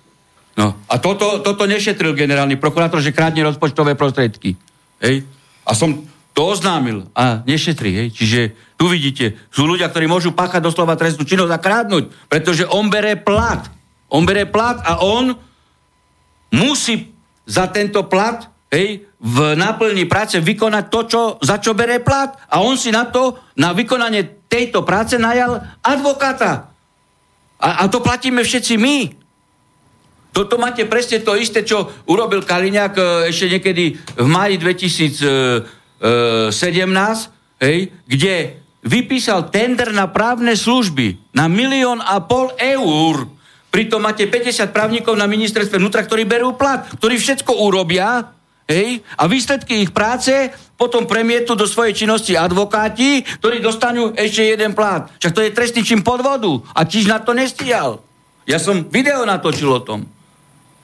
No. A toto, toto nešetril generálny prokurátor, že krádne rozpočtové prostriedky. Hej? A som to oznámil a nešetri. Hej? Čiže tu vidíte, sú ľudia, ktorí môžu páchať doslova trestnú činnosť a krádnuť, pretože on bere plat. On bere plat a on musí za tento plat hej, v náplni práce vykonať to, čo, za čo bere plat. A on si na to, na vykonanie tejto práce najal advokáta. A, a to platíme všetci my. Toto máte presne to isté, čo urobil Kaliňák e, ešte niekedy v maji 2017, hej, kde vypísal tender na právne služby na milión a pol eur Pritom máte 50 právnikov na ministerstve vnútra, ktorí berú plat, ktorí všetko urobia, hej, a výsledky ich práce potom premietu do svojej činnosti advokáti, ktorí dostanú ešte jeden plat. Však to je trestný čin podvodu a tiež na to nestíhal. Ja som video natočil o tom.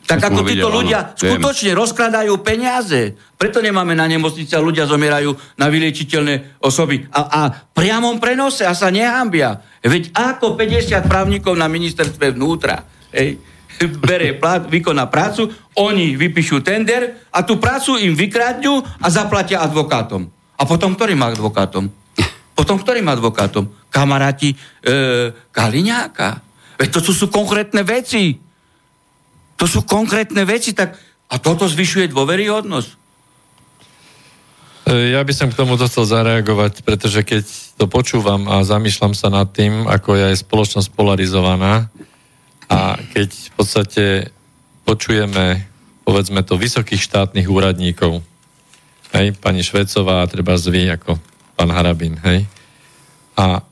Tak ako títo videl, ľudia áno, skutočne viem. rozkladajú peniaze. Preto nemáme na nemocnici a ľudia zomierajú na vyliečiteľné osoby. A, a priamom prenose a sa nehambia. Veď ako 50 právnikov na ministerstve vnútra hej, (laughs) bere plat, vykoná prácu, oni vypíšu tender a tú prácu im vykradňu a zaplatia advokátom. A potom ktorým advokátom? Potom ktorým advokátom? Kamaráti e, Kaliňáka. Veď to sú, sú konkrétne veci. To sú konkrétne veci, tak a toto zvyšuje dôveryhodnosť. E, ja by som k tomu chcel zareagovať, pretože keď to počúvam a zamýšľam sa nad tým, ako je aj spoločnosť polarizovaná a keď v podstate počujeme, povedzme to, vysokých štátnych úradníkov, hej, pani Švecová a treba zvy ako pán Harabin, hej, a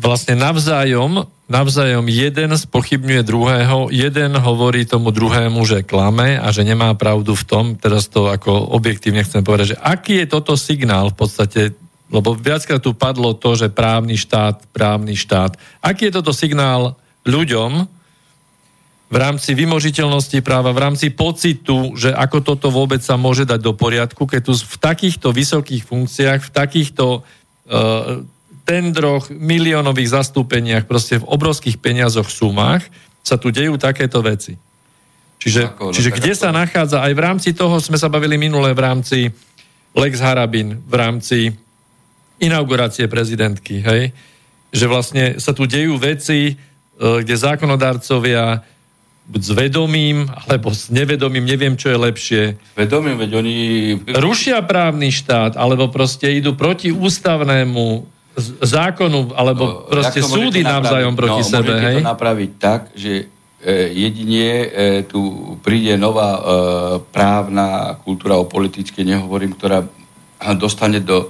vlastne navzájom, navzájom jeden spochybňuje druhého, jeden hovorí tomu druhému, že klame a že nemá pravdu v tom, teraz to ako objektívne chcem povedať, že aký je toto signál v podstate, lebo viackrát tu padlo to, že právny štát, právny štát. Aký je toto signál ľuďom, v rámci vymožiteľnosti práva, v rámci pocitu, že ako toto vôbec sa môže dať do poriadku, keď tu v takýchto vysokých funkciách, v takýchto uh, tendroch, miliónových zastúpeniach, proste v obrovských peniazoch, sumách sa tu dejú takéto veci. Čiže, ako, no, čiže kde sa nachádza, aj v rámci toho sme sa bavili minule v rámci Lex Harabin, v rámci inaugurácie prezidentky, hej? že vlastne sa tu dejú veci, e, kde zákonodárcovia buď s vedomím, alebo s nevedomím, neviem, čo je lepšie. Vedomím, veď oni... Rušia právny štát, alebo proste idú proti ústavnému zákonu, alebo uh, proste súdy navzájom proti no, sebe. Hej? to napraviť tak, že e, jedine e, tu príde nová e, právna kultúra o politické, nehovorím, ktorá dostane do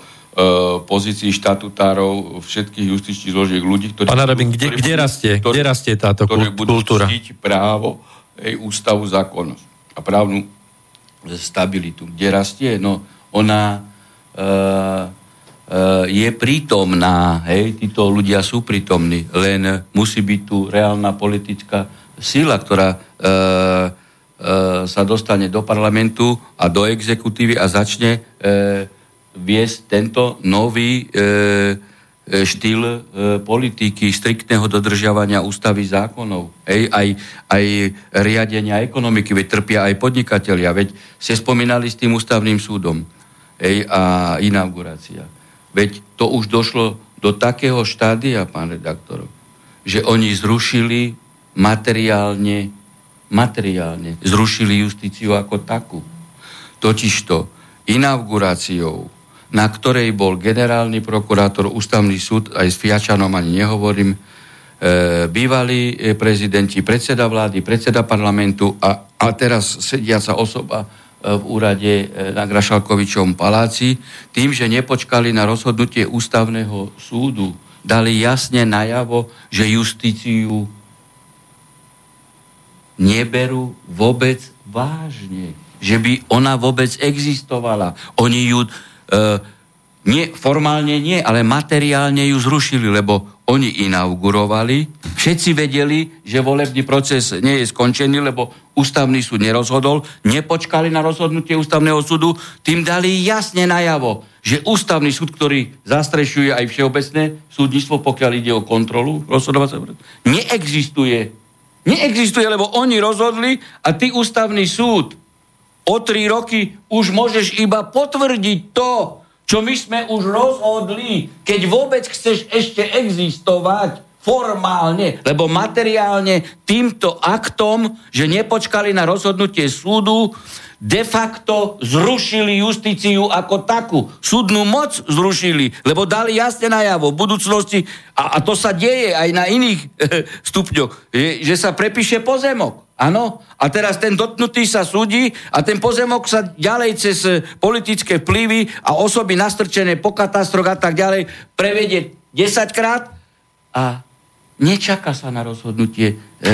pozícií štatutárov všetkých justičných zložiek ľudí, ktorí... Pán Arabin, kde, kde, rastie, ktorí, kde rastie táto ktorí kultúra? Ktorí budú právo, e, ústavu, zákonnosť a právnu stabilitu. Kde rastie? No, ona e, je prítomná, hej, títo ľudia sú prítomní, len musí byť tu reálna politická síla, ktorá e, e, sa dostane do parlamentu a do exekutívy a začne e, viesť tento nový e, štýl e, politiky, striktného dodržiavania ústavy zákonov, hej, aj, aj riadenia ekonomiky, veď trpia aj podnikatelia, veď ste spomínali s tým ústavným súdom hej, a inaugurácia. Veď to už došlo do takého štádia, pán redaktor, že oni zrušili materiálne, materiálne, zrušili justíciu ako takú. Totižto inauguráciou, na ktorej bol generálny prokurátor, ústavný súd, aj s Fiačanom ani nehovorím, e, bývalí prezidenti, predseda vlády, predseda parlamentu a, a teraz sediaca osoba v úrade e, na Grašalkovičovom paláci, tým, že nepočkali na rozhodnutie ústavného súdu, dali jasne najavo, že justíciu neberú vôbec vážne. Že by ona vôbec existovala. Oni ju... E, nie, formálne nie, ale materiálne ju zrušili, lebo oni inaugurovali, všetci vedeli, že volebný proces nie je skončený, lebo ústavný súd nerozhodol, nepočkali na rozhodnutie ústavného súdu, tým dali jasne najavo, že ústavný súd, ktorý zastrešuje aj všeobecné súdnictvo, pokiaľ ide o kontrolu rozhodovať neexistuje. Neexistuje, lebo oni rozhodli a ty ústavný súd o tri roky už môžeš iba potvrdiť to, čo my sme už rozhodli, keď vôbec chceš ešte existovať formálne, lebo materiálne týmto aktom, že nepočkali na rozhodnutie súdu, de facto zrušili justíciu ako takú. Súdnu moc zrušili, lebo dali jasne najavo v budúcnosti, a, a to sa deje aj na iných (laughs) stupňoch, že, že sa prepíše pozemok. Áno? A teraz ten dotknutý sa súdi a ten pozemok sa ďalej cez e, politické vplyvy a osoby nastrčené po katastroch a tak ďalej prevedie 10 krát a nečaká sa na rozhodnutie e,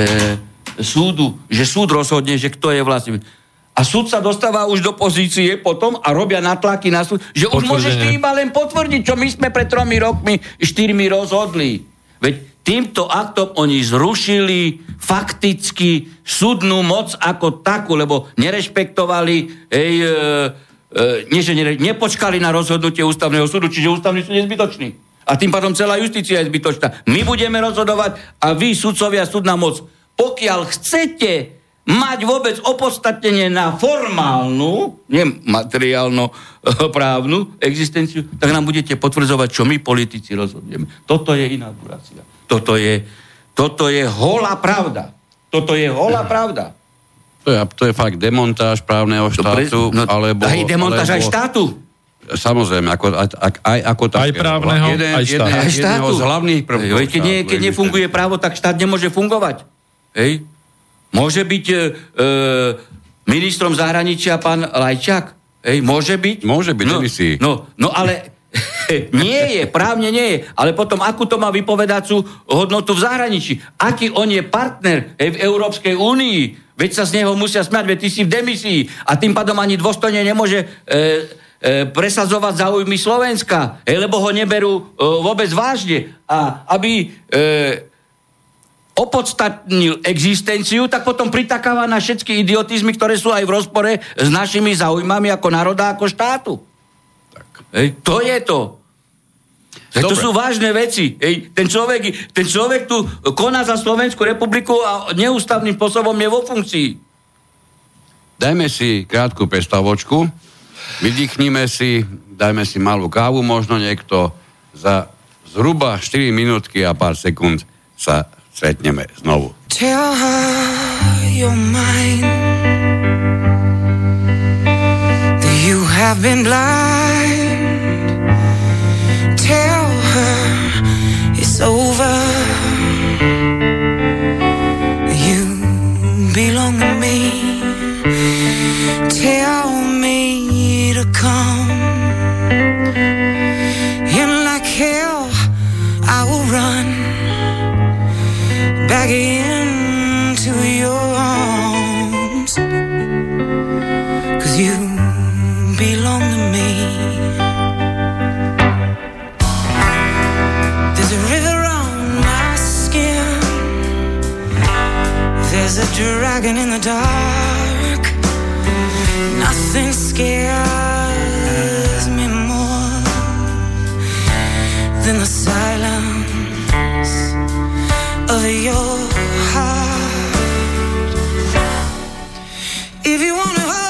súdu, že súd rozhodne, že kto je vlastne. A súd sa dostáva už do pozície potom a robia natlaky na súd, že už môžeš ty iba len potvrdiť, čo my sme pred tromi rokmi, štyrmi rozhodli. Veď týmto aktom oni zrušili fakticky súdnu moc ako takú, lebo nerešpektovali, ej, e, e, nie, že nere, nepočkali na rozhodnutie ústavného súdu, čiže ústavný súd je zbytočný. A tým pádom celá justícia je zbytočná. My budeme rozhodovať a vy, sudcovia, súdna moc. Pokiaľ chcete mať vôbec opodstatnenie na formálnu, nie materiálno právnu existenciu, tak nám budete potvrdzovať, čo my politici rozhodujeme. Toto je inaugurácia. Toto je, toto je holá pravda. Toto je holá pravda. To je, to je fakt demontáž právneho štátu, no, alebo... Aj demontáž alebo, aj štátu. Samozrejme, ako, aj, aj ako také. Aj právneho, jeden, aj štátu. Jeden, aj štátu. z hlavných prvkov. Keď, nie, keď nefunguje právo, tak štát nemôže fungovať. Hej? Môže byť e, e, ministrom zahraničia pán Lajčák? Hej? Môže byť? Môže byť, no, nevisí. No, no ale (laughs) nie je, právne nie je. Ale potom, akú to má vypovedacú hodnotu v zahraničí? Aký on je partner v Európskej únii? Veď sa z neho musia smiať, veď ty si v demisii a tým pádom ani dôstojne nemôže e, e, presadzovať záujmy Slovenska, hej, lebo ho neberú e, vôbec vážne. A aby e, opodstatnil existenciu, tak potom pritakáva na všetky idiotizmy, ktoré sú aj v rozpore s našimi záujmami ako národa, ako štátu. Hej, to je to. Hej, to sú vážne veci. Hej, ten, človek, ten človek tu koná za Slovenskú republiku a neústavným spôsobom je vo funkcii. Dajme si krátku pestavočku, vydýchnime si, dajme si malú kávu, možno niekto za zhruba 4 minútky a pár sekúnd sa znovu. Tell her you're mine That you have been blind tell her it's over. You belong to me. Tell me to come. In like hell, back into your arms. Cause you belong to me. There's a river on my skin. There's a dragon in the dark. Nothing scares me more than the silence. If you wanna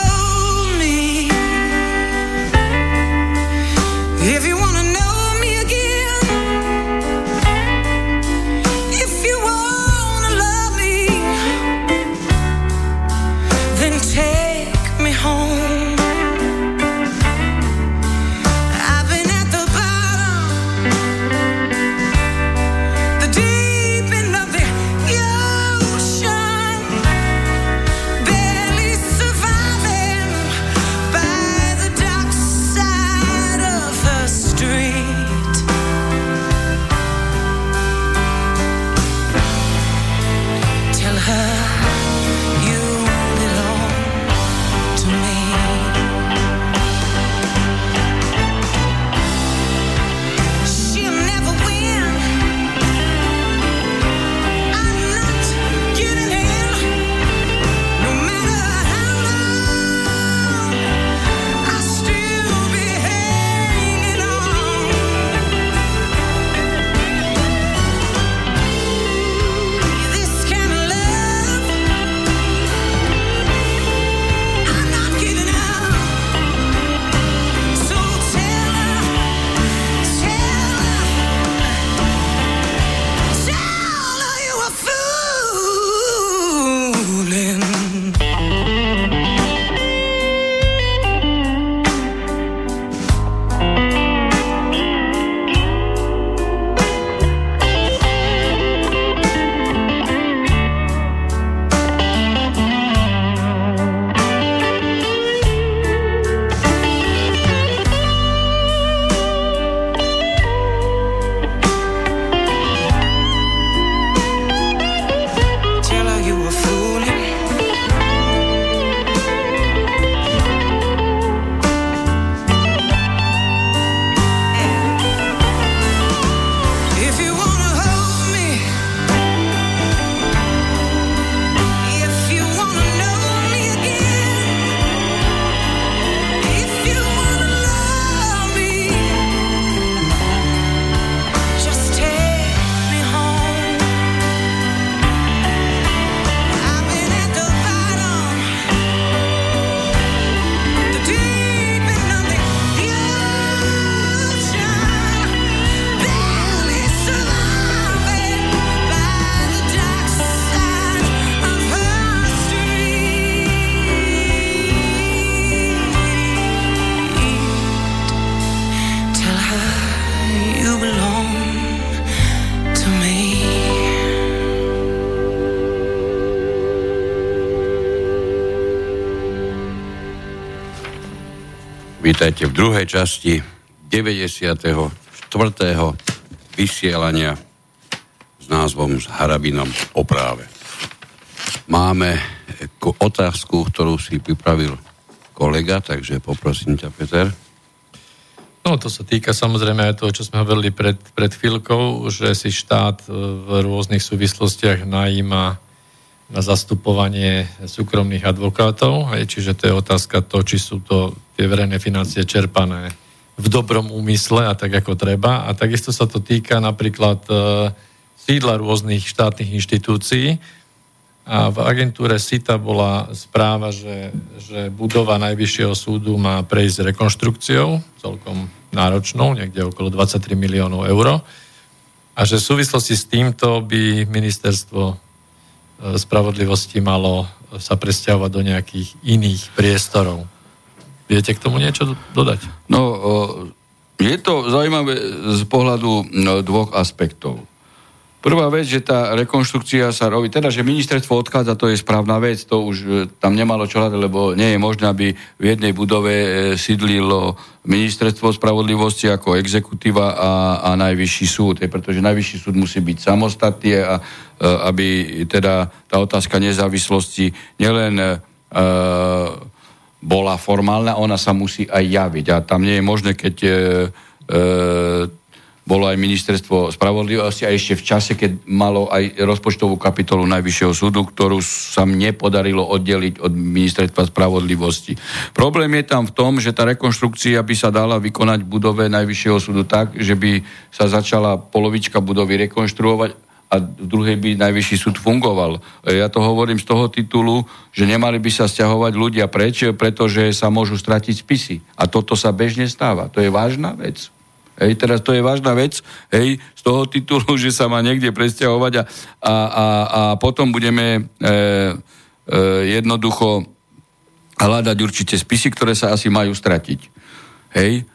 Vítajte v druhej časti 94. vysielania s názvom s Harabinom o práve. Máme otázku, ktorú si pripravil kolega, takže poprosím ťa, Peter. No, to sa týka samozrejme aj toho, čo sme hovorili pred, pred chvíľkou, že si štát v rôznych súvislostiach najíma na zastupovanie súkromných advokátov, čiže to je otázka to, či sú to tie verejné financie čerpané v dobrom úmysle a tak ako treba. A takisto sa to týka napríklad e, sídla rôznych štátnych inštitúcií. A v agentúre SITA bola správa, že, že budova Najvyššieho súdu má prejsť rekonštrukciou, celkom náročnou, niekde okolo 23 miliónov eur. A že v súvislosti s týmto by ministerstvo spravodlivosti malo sa presťahovať do nejakých iných priestorov. Viete k tomu niečo dodať? No, je to zaujímavé z pohľadu no, dvoch aspektov. Prvá vec, že tá rekonštrukcia sa robí, teda, že ministerstvo odchádza, to je správna vec, to už e, tam nemalo čo hľadať, lebo nie je možné, aby v jednej budove e, sídlilo ministerstvo spravodlivosti ako exekutíva a, a najvyšší súd, je, pretože najvyšší súd musí byť samostatný a, e, aby teda tá otázka nezávislosti nielen a, bola formálna, ona sa musí aj javiť. A tam nie je možné, keď e, e, bolo aj ministerstvo spravodlivosti a ešte v čase, keď malo aj rozpočtovú kapitolu Najvyššieho súdu, ktorú sa nepodarilo oddeliť od ministerstva spravodlivosti. Problém je tam v tom, že tá rekonštrukcia by sa dala vykonať v budove Najvyššieho súdu tak, že by sa začala polovička budovy rekonštruovať a v druhej by najvyšší súd fungoval. Ja to hovorím z toho titulu, že nemali by sa stiahovať ľudia preč, pretože sa môžu stratiť spisy. A toto sa bežne stáva. To je vážna vec. Hej, teraz to je vážna vec, hej, z toho titulu, (laughs) že sa má niekde presťahovať a, a, a, a potom budeme e, e, jednoducho hľadať určite spisy, ktoré sa asi majú stratiť. Hej,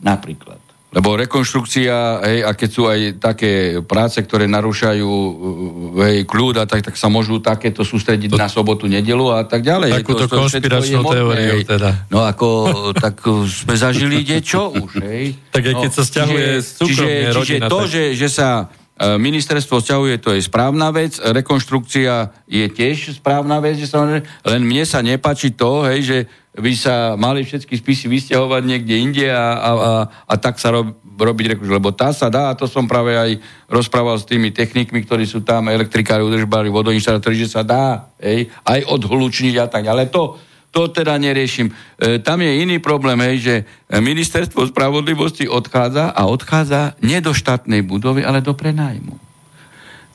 napríklad. Lebo rekonštrukcia, hej, a keď sú aj také práce, ktoré narúšajú hej, kľúd a tak, tak sa môžu takéto sústrediť to... na sobotu, nedelu a tak ďalej. Takúto to, konšpiračnú teóriu teda. No ako, tak sme zažili čo už, hej. (laughs) Tak aj keď no, sa stiahuje čiže, čiže, čiže to, tak... že, že sa ministerstvo stiahuje, to je správna vec, rekonštrukcia je tiež správna vec, že sa, len mne sa nepáči to, hej, že by sa mali všetky spisy vysťahovať niekde inde a, a, a, a tak sa rob, robiť rekonštrukciu. Lebo tá sa dá, a to som práve aj rozprával s tými technikmi, ktorí sú tam, elektrikári, udržbári, vodoinštalátori, že sa dá hej, aj odhlučniť a tak. Ale to, to teda neriešim. E, tam je iný problém, hej, že ministerstvo spravodlivosti odchádza a odchádza nie do štátnej budovy, ale do prenájmu.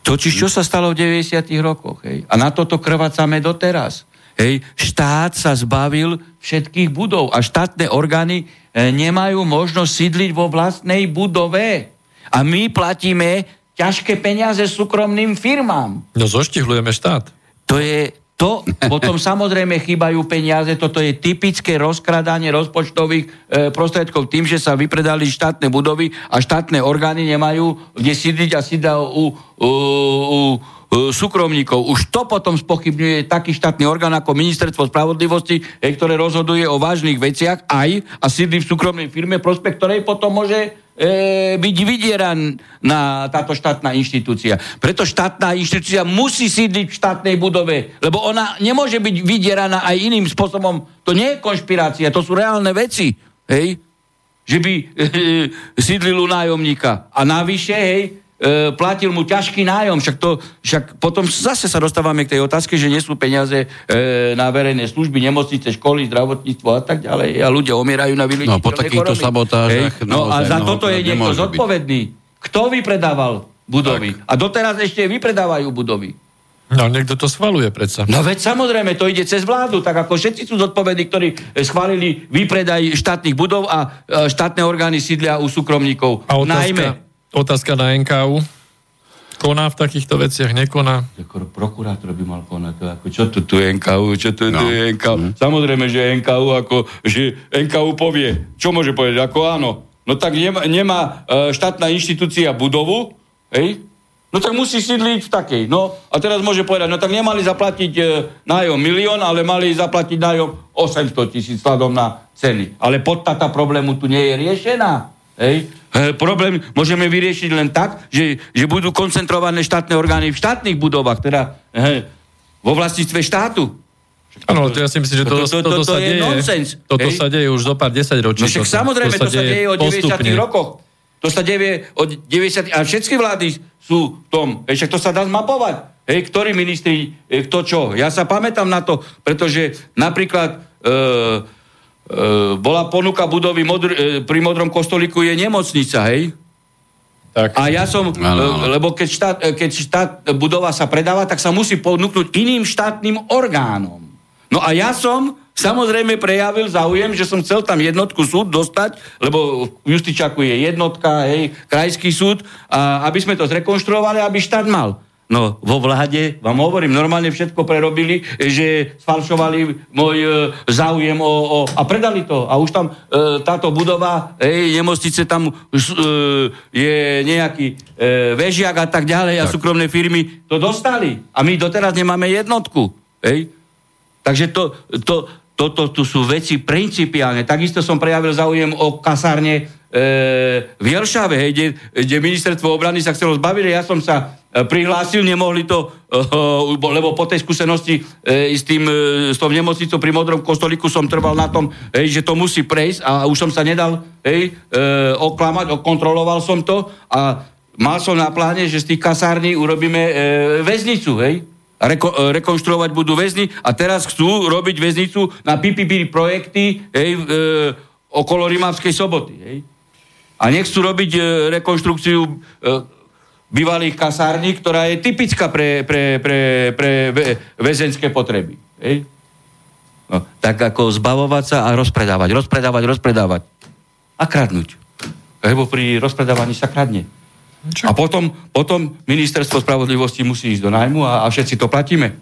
Totiž čo sa stalo v 90. rokoch? Hej? A na toto krvácame doteraz. Hej, štát sa zbavil všetkých budov a štátne orgány e, nemajú možnosť sídliť vo vlastnej budove. A my platíme ťažké peniaze súkromným firmám. No zoštihlujeme štát. To je to, potom samozrejme chýbajú peniaze, toto je typické rozkradanie rozpočtových e, prostriedkov tým, že sa vypredali štátne budovy a štátne orgány nemajú kde sídliť a sídla u, u, u súkromníkov. Už to potom spochybňuje taký štátny orgán ako Ministerstvo spravodlivosti, e, ktoré rozhoduje o vážnych veciach aj a sídli v súkromnej firme, prospekt ktorej potom môže e, byť vydieraná táto štátna inštitúcia. Preto štátna inštitúcia musí sídliť v štátnej budove, lebo ona nemôže byť vydieraná aj iným spôsobom. To nie je konšpirácia, to sú reálne veci. Hej? Že by e, sídlil u nájomníka. A navyše, hej, e, platil mu ťažký nájom, však, to, však potom zase sa dostávame k tej otázke, že nie sú peniaze e, na verejné služby, nemocnice, školy, zdravotníctvo a tak ďalej a ľudia omierajú na vyličiteľné No po takýchto sabotážach. No a za no, toto je niekto zodpovedný. Byť. Kto vypredával budovy? Tak. A doteraz ešte vypredávajú budovy. No, niekto to schvaluje predsa. No veď samozrejme, to ide cez vládu, tak ako všetci sú zodpovední, ktorí schválili výpredaj štátnych budov a e, štátne orgány sídlia u súkromníkov. A otázka, Najmä, Otázka na NKU. Koná v takýchto veciach, nekoná? Prokurátor by mal konať. To ako, čo tu, tu je NKU, čo tu, no. tu je NKU. Mm. Samozrejme, že NKU, ako, že NKU povie. Čo môže povedať? Ako áno. No tak nemá, nemá e, štátna inštitúcia budovu, hej? No tak musí sídliť v takej. No a teraz môže povedať, no tak nemali zaplatiť e, nájom milión, ale mali zaplatiť nájom 800 tisíc sladom na ceny. Ale podstata problému tu nie je riešená. Hej. E, problém môžeme vyriešiť len tak, že, že budú koncentrované štátne orgány v štátnych budovách, teda e, vo vlastníctve štátu. Áno, to ja si myslím, že to, To- to- toto to sa je deje. nonsens, Toto hej? sa deje už zo pár desať ročí. No však toto. samozrejme, to sa, deje od 90 postupne. rokoch. To sa deje od 90 a všetky vlády sú v tom. Hej, však to sa dá zmapovať. Hej, ktorí ministri, kto čo. Ja sa pamätám na to, pretože napríklad e, bola ponuka budovy modr, e, pri Modrom kostolíku je nemocnica, hej? Tak. A ja som, Áno, áno. e, lebo keď štát, e, keď štát e, budova sa predáva, tak sa musí ponúknuť iným štátnym orgánom. No a ja som samozrejme prejavil záujem, že som chcel tam jednotku súd dostať, lebo v Justičaku je jednotka, hej, krajský súd, a aby sme to zrekonštruovali, aby štát mal. No, vo vláde, vám hovorím, normálne všetko prerobili, že sfalšovali môj e, záujem o, o, a predali to. A už tam e, táto budova, hej, nemocnice tam e, je nejaký e, vežiak a tak ďalej a súkromné firmy to dostali. A my doteraz nemáme jednotku. Hej. Takže to, to, toto tu sú veci principiálne. Takisto som prejavil záujem o kasárne e, v Jelšave, hej, kde, kde ministerstvo obrany sa chcelo zbaviť. Ja som sa prihlásil, nemohli to, e, lebo po tej skúsenosti e, s, tým, e, s tou nemocnicou pri Modrom kostolíku som trval na tom, že to musí prejsť a už som sa nedal hej, e, oklamať, okontroloval som to a mal som na pláne, že z tých kasární urobíme e, väznicu, hej. Reko, e, rekonštruovať budú väzni a teraz chcú robiť väznicu na PPP projekty hej, e, okolo Rimavskej soboty. Hej. A nechcú robiť e, rekonštrukciu e, bývalých kasární, ktorá je typická pre, pre, pre, pre väzenské potreby. Hej. No, tak ako zbavovať sa a rozpredávať, rozpredávať, rozpredávať. A kradnúť. Lebo pri rozpredávaní sa kradne. A potom, potom ministerstvo spravodlivosti musí ísť do nájmu a, a všetci to platíme.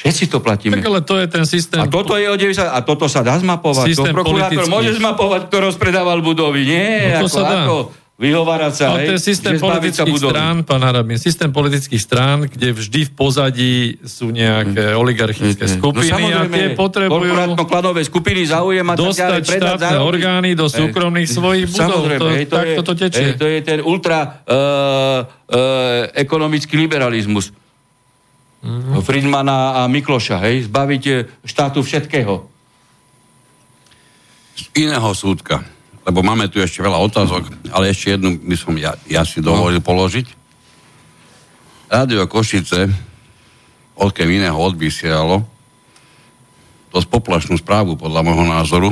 Všetci to platíme. Tak ale to je ten systém. A toto je o 90, a toto sa dá zmapovať. Systém to prokurátor politický. môže zmapovať, kto rozpredával budovy. Nie, No to ako, sa dá. ako vyhovárať sa. Ale hej, to je systém politických budovy. strán, pán Harabin, systém politických strán, kde vždy v pozadí sú nejaké oligarchické skupiny a tie potrebujú korporátno-klanové skupiny záujem a tak dostať ďalej, predať, štátne zarobiť. orgány do súkromných svojich budov. Samozrejme, To, hej, to takto je, to tečie. hej, to je ten ultra uh, uh, ekonomický liberalizmus. Mm. Friedmana a Mikloša, hej, zbaviť eh, štátu všetkého. z iného súdka, lebo máme tu ešte veľa otázok, ale ešte jednu by som ja, ja si dovolil položiť. Rádio Košice odkiaľ iného odvysielalo dosť poplašnú správu podľa môjho názoru,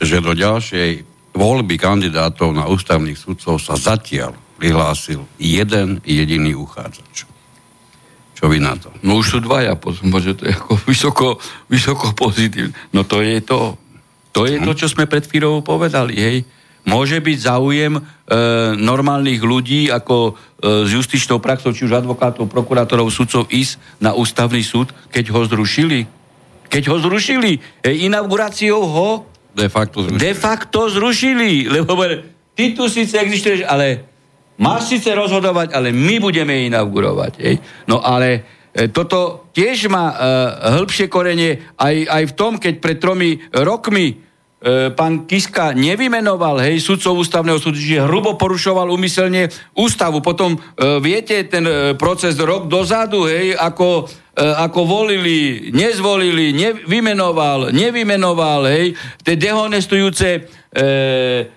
že do ďalšej voľby kandidátov na ústavných sudcov sa zatiaľ prihlásil jeden jediný uchádzač. Čo vy na to? No už sú dvaja, potom, že to je ako vysoko, vysoko pozitívne. No to je to. To je to, čo sme pred chvíľou povedali, hej. Môže byť záujem e, normálnych ľudí ako e, s justičnou praxou, či už advokátov, prokurátorov, sudcov ísť na ústavný súd, keď ho zrušili. Keď ho zrušili. E, inauguráciou ho De facto zrušili. de facto zrušili. Lebo ty tu síce existuješ, ale máš síce rozhodovať, ale my budeme inaugurovať. Hej? No ale e, toto tiež má e, hĺbšie korenie aj, aj v tom, keď pred tromi rokmi pán Kiska nevymenoval hej, sudcov ústavného súdu, že hrubo porušoval umyselne ústavu. Potom e, viete ten e, proces rok dozadu, hej, ako, e, ako volili, nezvolili, nevymenoval, nevymenoval, hej, tie dehonestujúce e,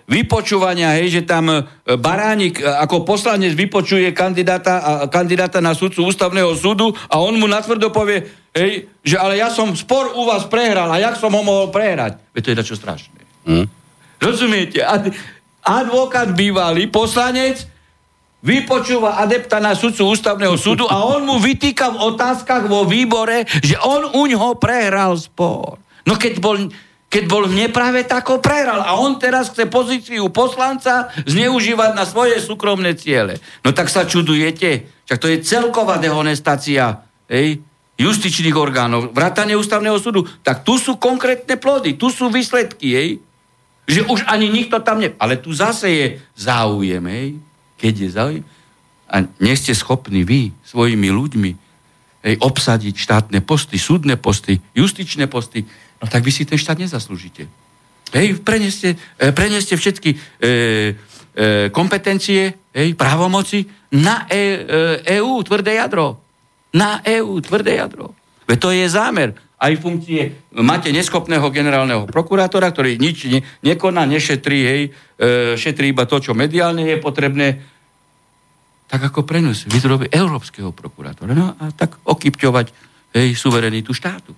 vypočúvania, hej, že tam e, Baránik e, ako poslanec vypočuje kandidáta, a, kandidáta na sudcu ústavného súdu a on mu natvrdo povie, hej, že ale ja som spor u vás prehral a jak som ho mohol prehrať? Veď to je dačo strašné. Hm? Rozumiete? Ad, advokát bývalý, poslanec, vypočúva adepta na sudcu ústavného súdu a on mu vytýka v otázkach vo výbore, že on u ňoho prehral spor. No keď bol, keď bol v neprave, tak ho prehral. A on teraz chce pozíciu poslanca zneužívať na svoje súkromné ciele. No tak sa čudujete. Však to je celková dehonestácia hej, justičných orgánov, vrátane ústavného súdu. Tak tu sú konkrétne plody, tu sú výsledky, hej. Že už ani nikto tam ne... Ale tu zase je záujem, hej. Keď je záujem. a nie ste schopní vy svojimi ľuďmi hej, obsadiť štátne posty, súdne posty, justičné posty, no tak vy si ten štát nezaslúžite. Hej, preneste, e, preneste všetky e, e, kompetencie, hej, právomoci na e, e, EU, tvrdé jadro. Na EU, tvrdé jadro. Veď to je zámer. Aj funkcie, máte neschopného generálneho prokurátora, ktorý nič ne, nekoná, nešetrí, hej, e, šetrí iba to, čo mediálne je potrebné, tak ako prenos výzroby európskeho prokurátora. No a tak okypťovať hej, suverenitu štátu.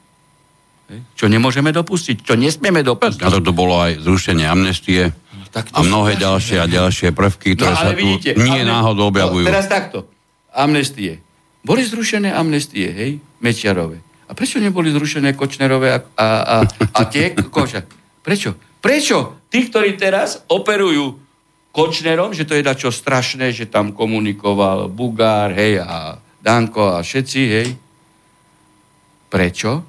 Hej, čo nemôžeme dopustiť, čo nesmieme dopustiť. A to bolo aj zrušenie amnestie no, tak a mnohé ďalšie a ďalšie prvky, ktoré no, sa tu vidíte, nie amne... náhodou objavujú. No, teraz takto. Amnestie. Boli zrušené amnestie, hej, Mečiarové. A prečo neboli zrušené Kočnerové a, a, a, a tie Koša? Prečo? Prečo tí, ktorí teraz operujú Kočnerom, že to je dačo strašné, že tam komunikoval Bugár, hej, a Danko a všetci, hej. Prečo?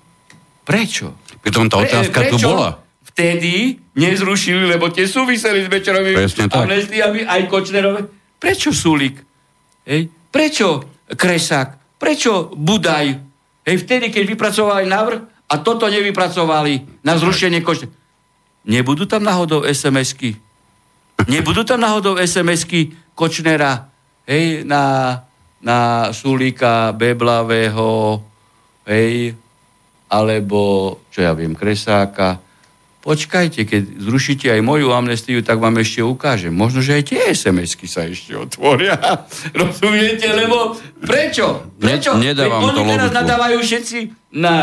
Prečo? Pritom tá otázka Pre, tu bola. Vtedy nezrušili, lebo tie súviseli s večerovými amnestiami aj Kočnerové. Prečo Sulik? Hej? Prečo Kresák? Prečo Budaj? Hej, vtedy, keď vypracovali návrh a toto nevypracovali na zrušenie Kočnerova. Nebudú tam náhodou SMS-ky Nebudú tam náhodou SMS-ky Kočnera hej, na, na Sulíka, Beblavého, hej, alebo, čo ja viem, Kresáka. Počkajte, keď zrušíte aj moju amnestiu, tak vám ešte ukážem. Možno, že aj tie SMS-ky sa ešte otvoria. (laughs) Rozumiete? Lebo prečo? Prečo? Ne, nedávam oni teraz nadávajú všetci na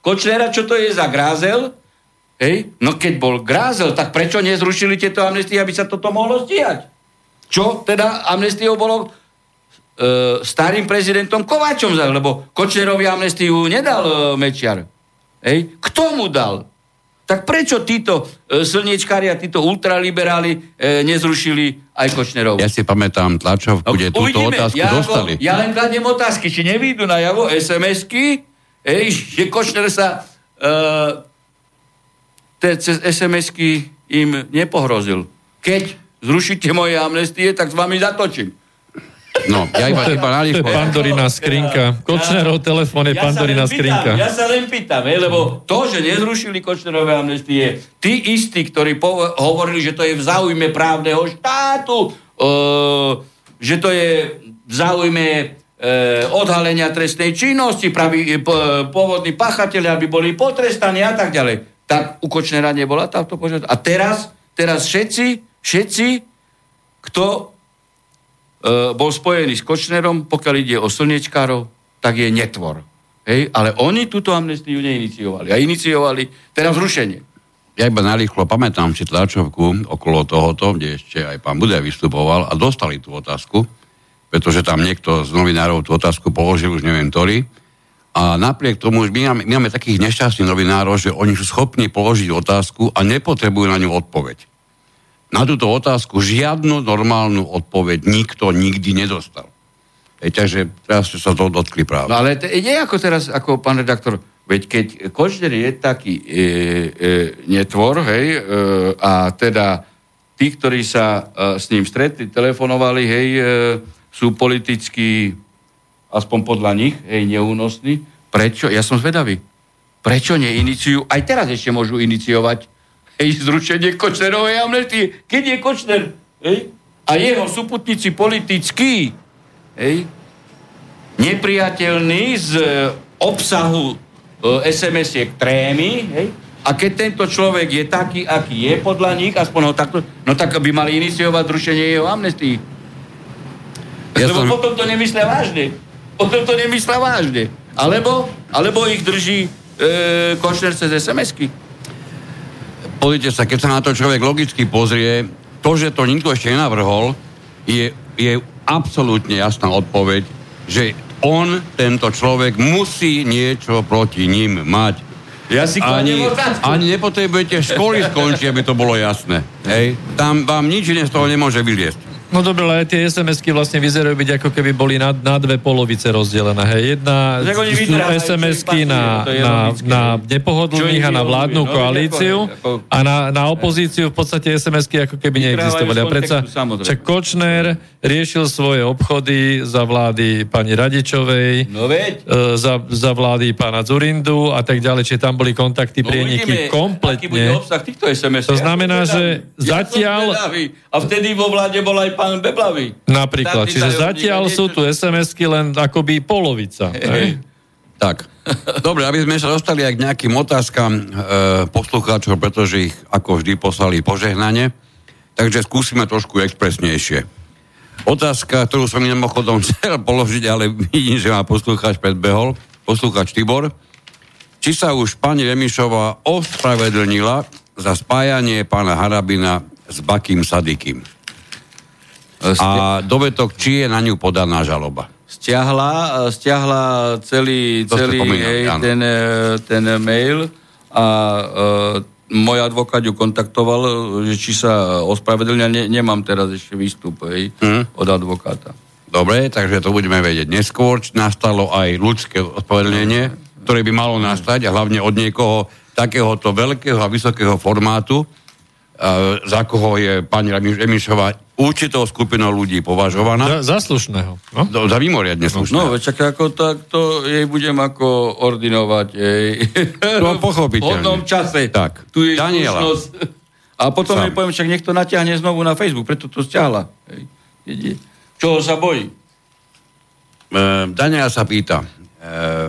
Kočnera, čo to je za grázel, Hej? No keď bol Grázel, tak prečo nezrušili tieto amnestie, aby sa toto mohlo stíhať? Čo teda amnestiou bolo e, starým prezidentom Kováčom, lebo Kočnerovi amnestiu nedal e, Mečiar. Hej? Kto mu dal? Tak prečo títo e, slniečkári a títo ultraliberáli e, nezrušili aj Kočnerov? Ja si pamätám tlačovku, no, kde túto otázku ja, dostali. Ja len kladiem otázky, či nevídu na javo SMS-ky, hej, že Kočner sa e, te, cez SMS-ky im nepohrozil. Keď zrušíte moje amnestie, tak s vami zatočím. No, ja iba, iba To je Pandorina skrinka. Kočnerov telefón je ja Pandorina skrinka. Ja sa len pýtam, lebo to, že nezrušili Kočnerové amnestie, tí istí, ktorí po- hovorili, že to je v záujme právneho štátu, uh, že to je v záujme uh, odhalenia trestnej činnosti, praví, po, pôvodní pachateľi, aby boli potrestaní a tak ďalej tak u Kočnera nebola táto požiadavka. A teraz, teraz všetci, všetci, kto e, bol spojený s Kočnerom, pokiaľ ide o slnečkárov, tak je netvor. Hej? Ale oni túto amnestiu neiniciovali. A iniciovali teraz zrušenie. Ja iba narýchlo pamätám si tlačovku okolo tohoto, kde ešte aj pán Budaj vystupoval a dostali tú otázku, pretože tam niekto z novinárov tú otázku položil, už neviem ktorý, a napriek tomu, my máme, my máme takých nešťastných novinárov, že oni sú schopní položiť otázku a nepotrebujú na ňu odpoveď. Na túto otázku žiadnu normálnu odpoveď nikto nikdy nedostal. E, takže teraz sa to dotkli práve. No ale nie ako teraz, ako pán redaktor, veď keď Kočner je taký e, e, netvor, hej, e, a teda tí, ktorí sa e, s ním stretli, telefonovali, hej, e, sú politicky aspoň podľa nich, hej, neúnosný. Prečo? Ja som zvedavý. Prečo neiniciujú? Aj teraz ešte môžu iniciovať hej, zrušenie Kočnerovej amnestie. Keď je Kočner hej, a jeho súputníci politickí hej, nepriateľní z e, obsahu e, SMS-iek trémy, hej, a keď tento človek je taký, aký je podľa nich, aspoň ho takto, no tak by mali iniciovať zrušenie jeho amnestii. Ja Lebo som... potom to nemyslia vážne potom to nemyslia vážne. Alebo, alebo ich drží e, Košner cez SMS-ky. Pozrite sa, keď sa na to človek logicky pozrie, to, že to nikto ešte nenavrhol, je, je absolútne jasná odpoveď, že on, tento človek, musí niečo proti ním mať. Ja si ani, ani nepotrebujete školy skončiť, aby to bolo jasné. Hej? Tam vám nič iné z toho nemôže vyliesť. No dobre, ale tie SMS-ky vlastne vyzerajú byť ako keby boli na, na dve polovice rozdelené. Hej. Jedna Tak oni sú vytrávajú, SMS-ky na, je na, na nepohodlných a na vládnu no, koalíciu a na, na opozíciu v podstate SMS-ky ako keby neexistovali. A predsa, čak Kočner riešil svoje obchody za vlády pani Radičovej, No veď. e, za, za vlády pána Zurindu a tak ďalej, čiže tam boli kontakty, No prieniky uvidíme, aký bude kompletne. obsah týchto SMS. To znamená, že zatiaľ- A vtedy vo vláde bol aj pán Beblavý. Napríklad, čiže zatiaľ sú tu SMS-ky len akoby polovica. hej? Tak. Dobre, aby sme sa dostali aj k nejakým otázkam e, poslucháčov, pretože ich ako vždy poslali požehnanie. Takže skúsime trošku expresnejšie. Otázka, ktorú som mimochodom (laughs) chcel položiť, ale vidím, že ma poslucháč predbehol. Poslucháč Tibor. Či sa už pani Remišová ospravedlnila za spájanie pána Harabina s Bakým Sadikým? A dovetok, či je na ňu podaná žaloba? stiahla, stiahla celý, To celý spomínali, hej, áno. ten, e, ten mail a e, môj advokát ju kontaktoval, že či sa ospravedlňa, ne, nemám teraz ešte výstup hej, Mhm. od advokáta. Dobre, takže to budeme vedieť neskôr. Nastalo aj ľudské ospravedlnenie, ktoré by malo nastať a hlavne od niekoho takéhoto veľkého a vysokého formátu, za koho je pani Remi- Remišová určitou skupinou ľudí považovaná. Za, za slušného. No? Do, za mimoriadne slušná. No, veď čak ako takto jej budem ako ordinovať jej. To (laughs) pochopiteľne. V hodnom čase. Tak. Tu je Daniela. slušnosť. A potom jej poviem, však nech to natiahne znovu na Facebook, preto to stiahla. Hej. Vidí? Čoho sa bojí? E, Daniela sa pýta, e,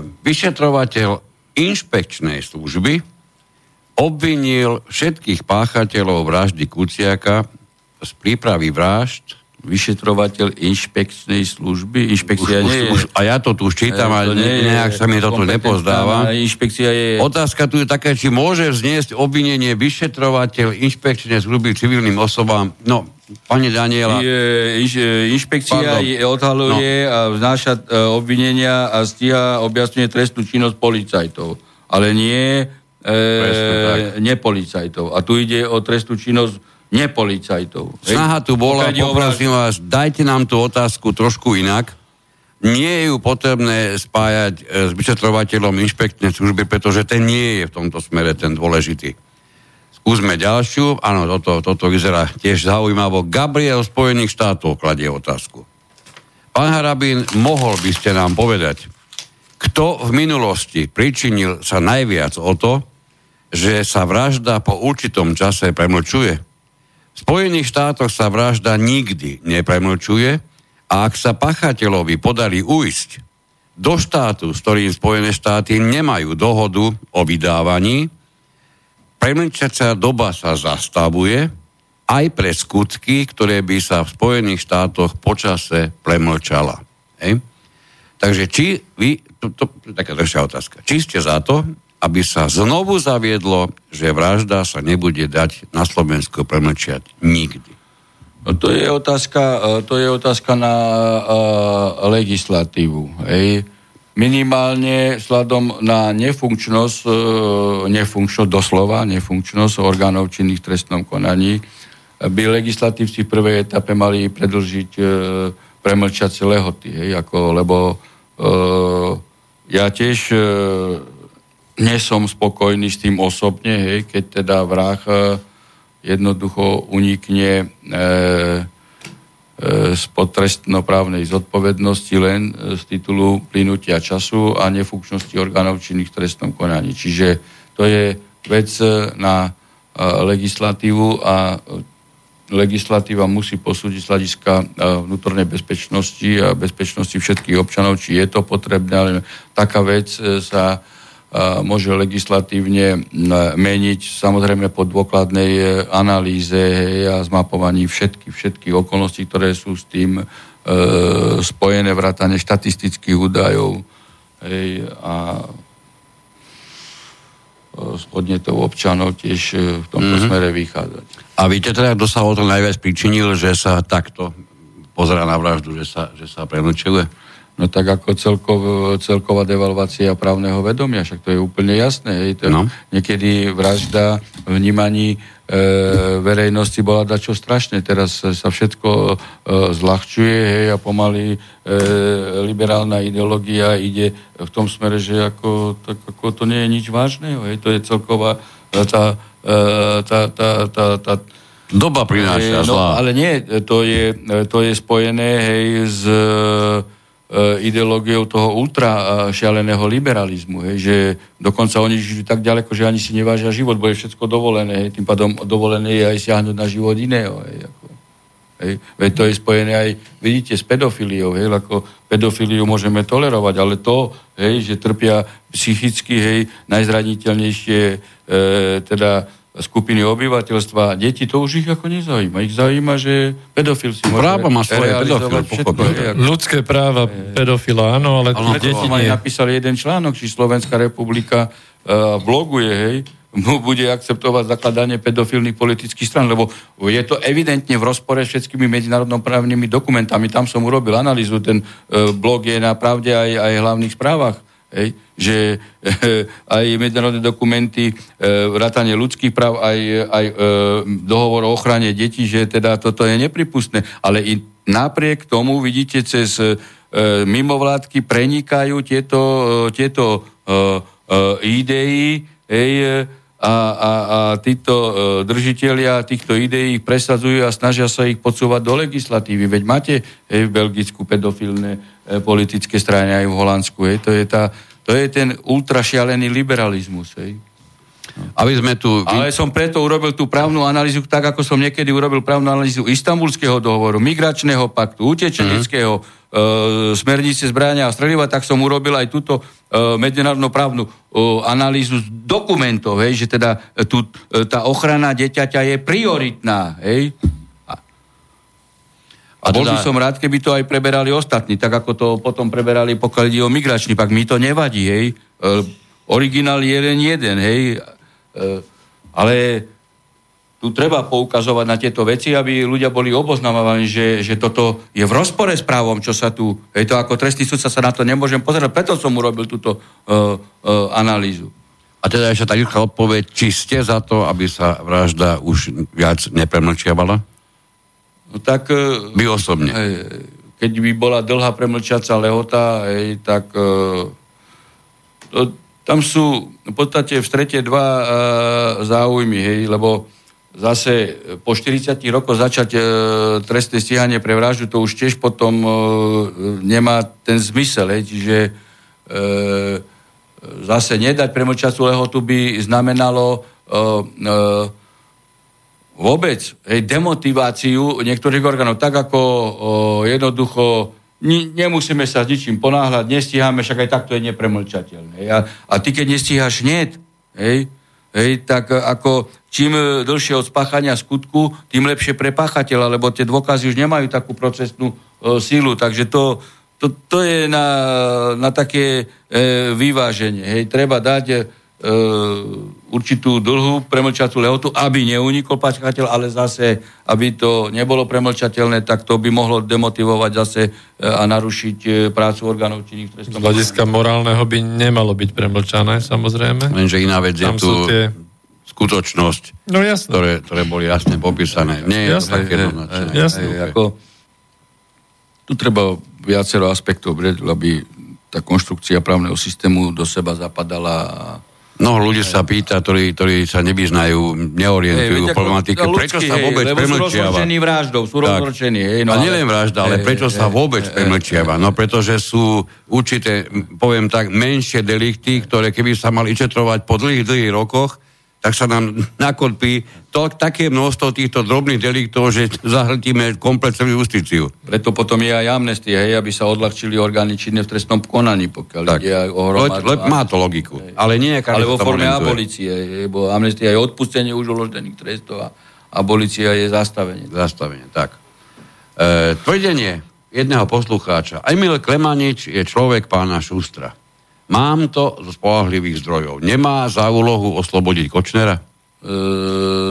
vyšetrovateľ inšpekčnej služby obvinil všetkých páchateľov vraždy Kuciaka z prípravy vražd Vyšetrovateľ inšpekčnej služby. Inšpekcia už, nie je... už, a ja to tu čítam a to nie je nejak sa mi to tu kompetentná, nepozdáva. Inšpekcia je... Otázka tu je taká, či môže vzniesť obvinenie vyšetrovateľ inšpekčnej služby civilným osobám. No, pani Daniela, Je, inš, inšpekcia Pardon. je, odhaluje no. a vznáša e, obvinenia a stíha objasňuje trestnú činnosť policajtov. Ale nie e, tak. nepolicajtov. A tu ide o trestnú činnosť nepolicajtov. Hej. snaha tu bola, poprosím vás, dajte nám tú otázku trošku inak. Nie je ju potrebné spájať e, s vyšetrovateľom inšpektnej služby, pretože ten nie je v tomto smere ten dôležitý. Skúsme ďalšiu. Áno, toto, toto vyzerá tiež zaujímavo. Gabriel Spojených štátov kladie otázku. Pán Harabín, mohol by ste nám povedať, kto v minulosti pričinil sa najviac o to, že sa vražda po určitom čase premlčuje? Spojených štátoch sa vražda nikdy nepremlčuje a ak sa pachateľovi podarí ujsť do štátu, s ktorým Spojené štáty nemajú dohodu o vydávaní, premlčacia doba sa zastavuje aj pre skutky, ktoré by sa v Spojených štátoch počase premlčala. Hej? Takže či vy, to, to, taká ďalšia otázka, či ste za to, aby sa znovu zaviedlo, že vražda sa nebude dať na Slovensku premlčiať nikdy. No to je otázka, e, to je otázka na uh, legislatívu. Hej. Minimálne vzhľadom na nefunkčnosť, uh, nefunkčnosť doslova, nefunkčnosť orgánov činných v trestnom konaní, by legislatívci v prvej etape mali predlžiť uh, premlčacie lehoty. Hej, ako, lebo uh, ja tiež uh, nie som spokojný s tým osobne, hej, keď teda vrah uh, jednoducho unikne e, e, spod trestnoprávnej zodpovednosti len e, z titulu plynutia času a nefunkčnosti orgánov činných v trestnom konaní. Čiže to je vec e, na e, legislatívu a e, legislatíva musí posúdiť z hľadiska e, vnútornej bezpečnosti a bezpečnosti všetkých občanov, či je to potrebné, ale taká vec e, sa môže legislatívne meniť samozrejme po dôkladnej e, analýze hej, a zmapovaní všetky, všetky okolností, ktoré sú s tým e, spojené vrátane štatistických údajov hej, a z podnetov občanov tiež e, v tomto mm-hmm. smere vychádzať. A viete teda, kto sa o to najviac pričinil, že sa takto pozerá na vraždu, že sa, že sa premlčuje? No tak ako celkov, celková devalvácia právneho vedomia, však to je úplne jasné. Hej. To No. Niekedy vražda vnímaní verejnosti bola dačo strašné. Teraz sa všetko e, zľahčuje hej, a pomaly e, liberálna ideológia ide v tom smere, že ako, tak, ako to nie je nič vážneho. Hej, to je celková tá, e, tá, tá, tá, tá, tá Doba prináša no, ale nie, to je, to je spojené hej, s E, ideológiou toho ultra e, šialeného liberalizmu, hej, že dokonca oni žijú tak ďaleko, že ani si nevážia život, bo je všetko dovolené, hej, tým pádom dovolené je aj siahnuť na život iného. Hej, ako, hej. Veď to je spojené aj, vidíte, s pedofiliou, hej, ako pedofiliu môžeme tolerovať, ale to, hej, že trpia psychicky, hej, najzraniteľnejšie, e, teda skupiny obyvateľstva, deti, to už ich ako nezaujíma. Ich zaujíma, že pedofil si môže Právo má svoje pedofil, všetko. Ľudské práva e... pedofila, áno, ale, ale deti nie. napísali jeden článok, či Slovenská republika uh, bloguje, hej, bude akceptovať zakladanie pedofilných politických stran, lebo je to evidentne v rozpore s všetkými medzinárodnoprávnymi dokumentami. Tam som urobil analýzu, ten uh, blog je na pravde aj, aj hlavných správach Hej? Že e, aj medzinárodné dokumenty, e, vrátanie ľudských práv, aj, aj e, dohovor o ochrane detí, že teda toto je nepripustné. Ale i napriek tomu, vidíte, cez e, mimovládky prenikajú tieto, e, tieto e, e, idei hej, e, a, a, a títo e, držiteľia týchto ideí presadzujú a snažia sa ich podsúvať do legislatívy. Veď máte hej, v Belgicku pedofilné e, politické strany aj v Holandsku. Hej, to je tá, to je ten ultrašialený liberalizmus. Hej. Aby sme tu... Ale som preto urobil tú právnu analýzu, tak ako som niekedy urobil právnu analýzu istambulského dohovoru, migračného paktu, utečeneckého, mm-hmm e, smernice zbrania a streliva, tak som urobil aj túto e, medzinárodnú právnu e, analýzu z dokumentov, hej, že teda e, tu, e, tá ochrana deťaťa je prioritná. Hej. A, bol by teda... som rád, keby to aj preberali ostatní, tak ako to potom preberali, pokiaľ ide o migračný, pak mi to nevadí, hej. E, originál je len jeden, hej. E, ale tu treba poukazovať na tieto veci, aby ľudia boli oboznamovaní, že, že toto je v rozpore s právom, čo sa tu... Je to ako trestný sudca sa na to nemôžem pozerať, preto som urobil túto uh, uh, analýzu. A teda ešte tak rýchla odpoveď, či ste za to, aby sa vražda už viac nepremlčiavala? No tak... Uh, Vy osobne. Hej, keď by bola dlhá premlčiaca lehota, hej, tak... Uh, to, tam sú v podstate v strete dva uh, záujmy, hej, lebo zase po 40 rokoch začať e, trestné stíhanie pre vraždu, to už tiež potom e, nemá ten zmysel. Hej. Čiže e, zase nedať premlčacú lehotu by znamenalo e, e, vôbec hej, demotiváciu niektorých orgánov. Tak ako e, jednoducho ni, nemusíme sa s ničím ponáhľať, nestíhame, však aj takto je nepremlčateľné. A, a ty, keď nestíhaš hneď, hej, hej, tak ako čím e, dlhšie od spáchania skutku, tým lepšie pre páchateľa, lebo tie dôkazy už nemajú takú procesnú e, sílu. Takže to, to, to je na, na také e, vyváženie. Hej, treba dať e, určitú dlhú premlčatú lehotu, aby neunikol páchateľ, ale zase, aby to nebolo premlčateľné, tak to by mohlo demotivovať zase e, a narušiť e, prácu orgánov činných trestnom. Z hľadiska morálneho by nemalo byť premlčané, samozrejme. Lenže iná vec je tu... Tie skutočnosť, no, jasné. Ktoré, ktoré boli jasne popísané. Nie je jasné, to také jednoznačné. Jasné. Aj, ako, tu treba viacero aspektov, aby tá konštrukcia právneho systému do seba zapadala No, ľudia sa pýta, ktorí, ktorí sa nevyznajú, neorientujú hey, problematike, ľudský, prečo sa vôbec hej, premlčiava? Sú vraždou, sú rozhorčení. Hej, no, a nielen vražda, ale prečo hej, sa vôbec hej, premlčiava? No, pretože sú určité, poviem tak, menšie delikty, ktoré keby sa mali četrovať po dlhých, dlhých rokoch, tak sa nám nakolpí to, také množstvo týchto drobných deliktov, že zahltíme komplet celú justíciu. Preto potom je aj amnestia, hej, aby sa odľahčili orgány činné v trestnom konaní, pokiaľ tak. ide aj o hromadu. Le, má to logiku. Hej. Ale nie Ale vo forme abolície, lebo amnestia je odpustenie už uložených trestov a abolícia je zastavenie. Zastavenie, tak. E, tvrdenie jedného poslucháča. Emil Klemanič je človek pána Šustra. Mám to zo spolahlivých zdrojov. Nemá za úlohu oslobodiť Kočnera? E,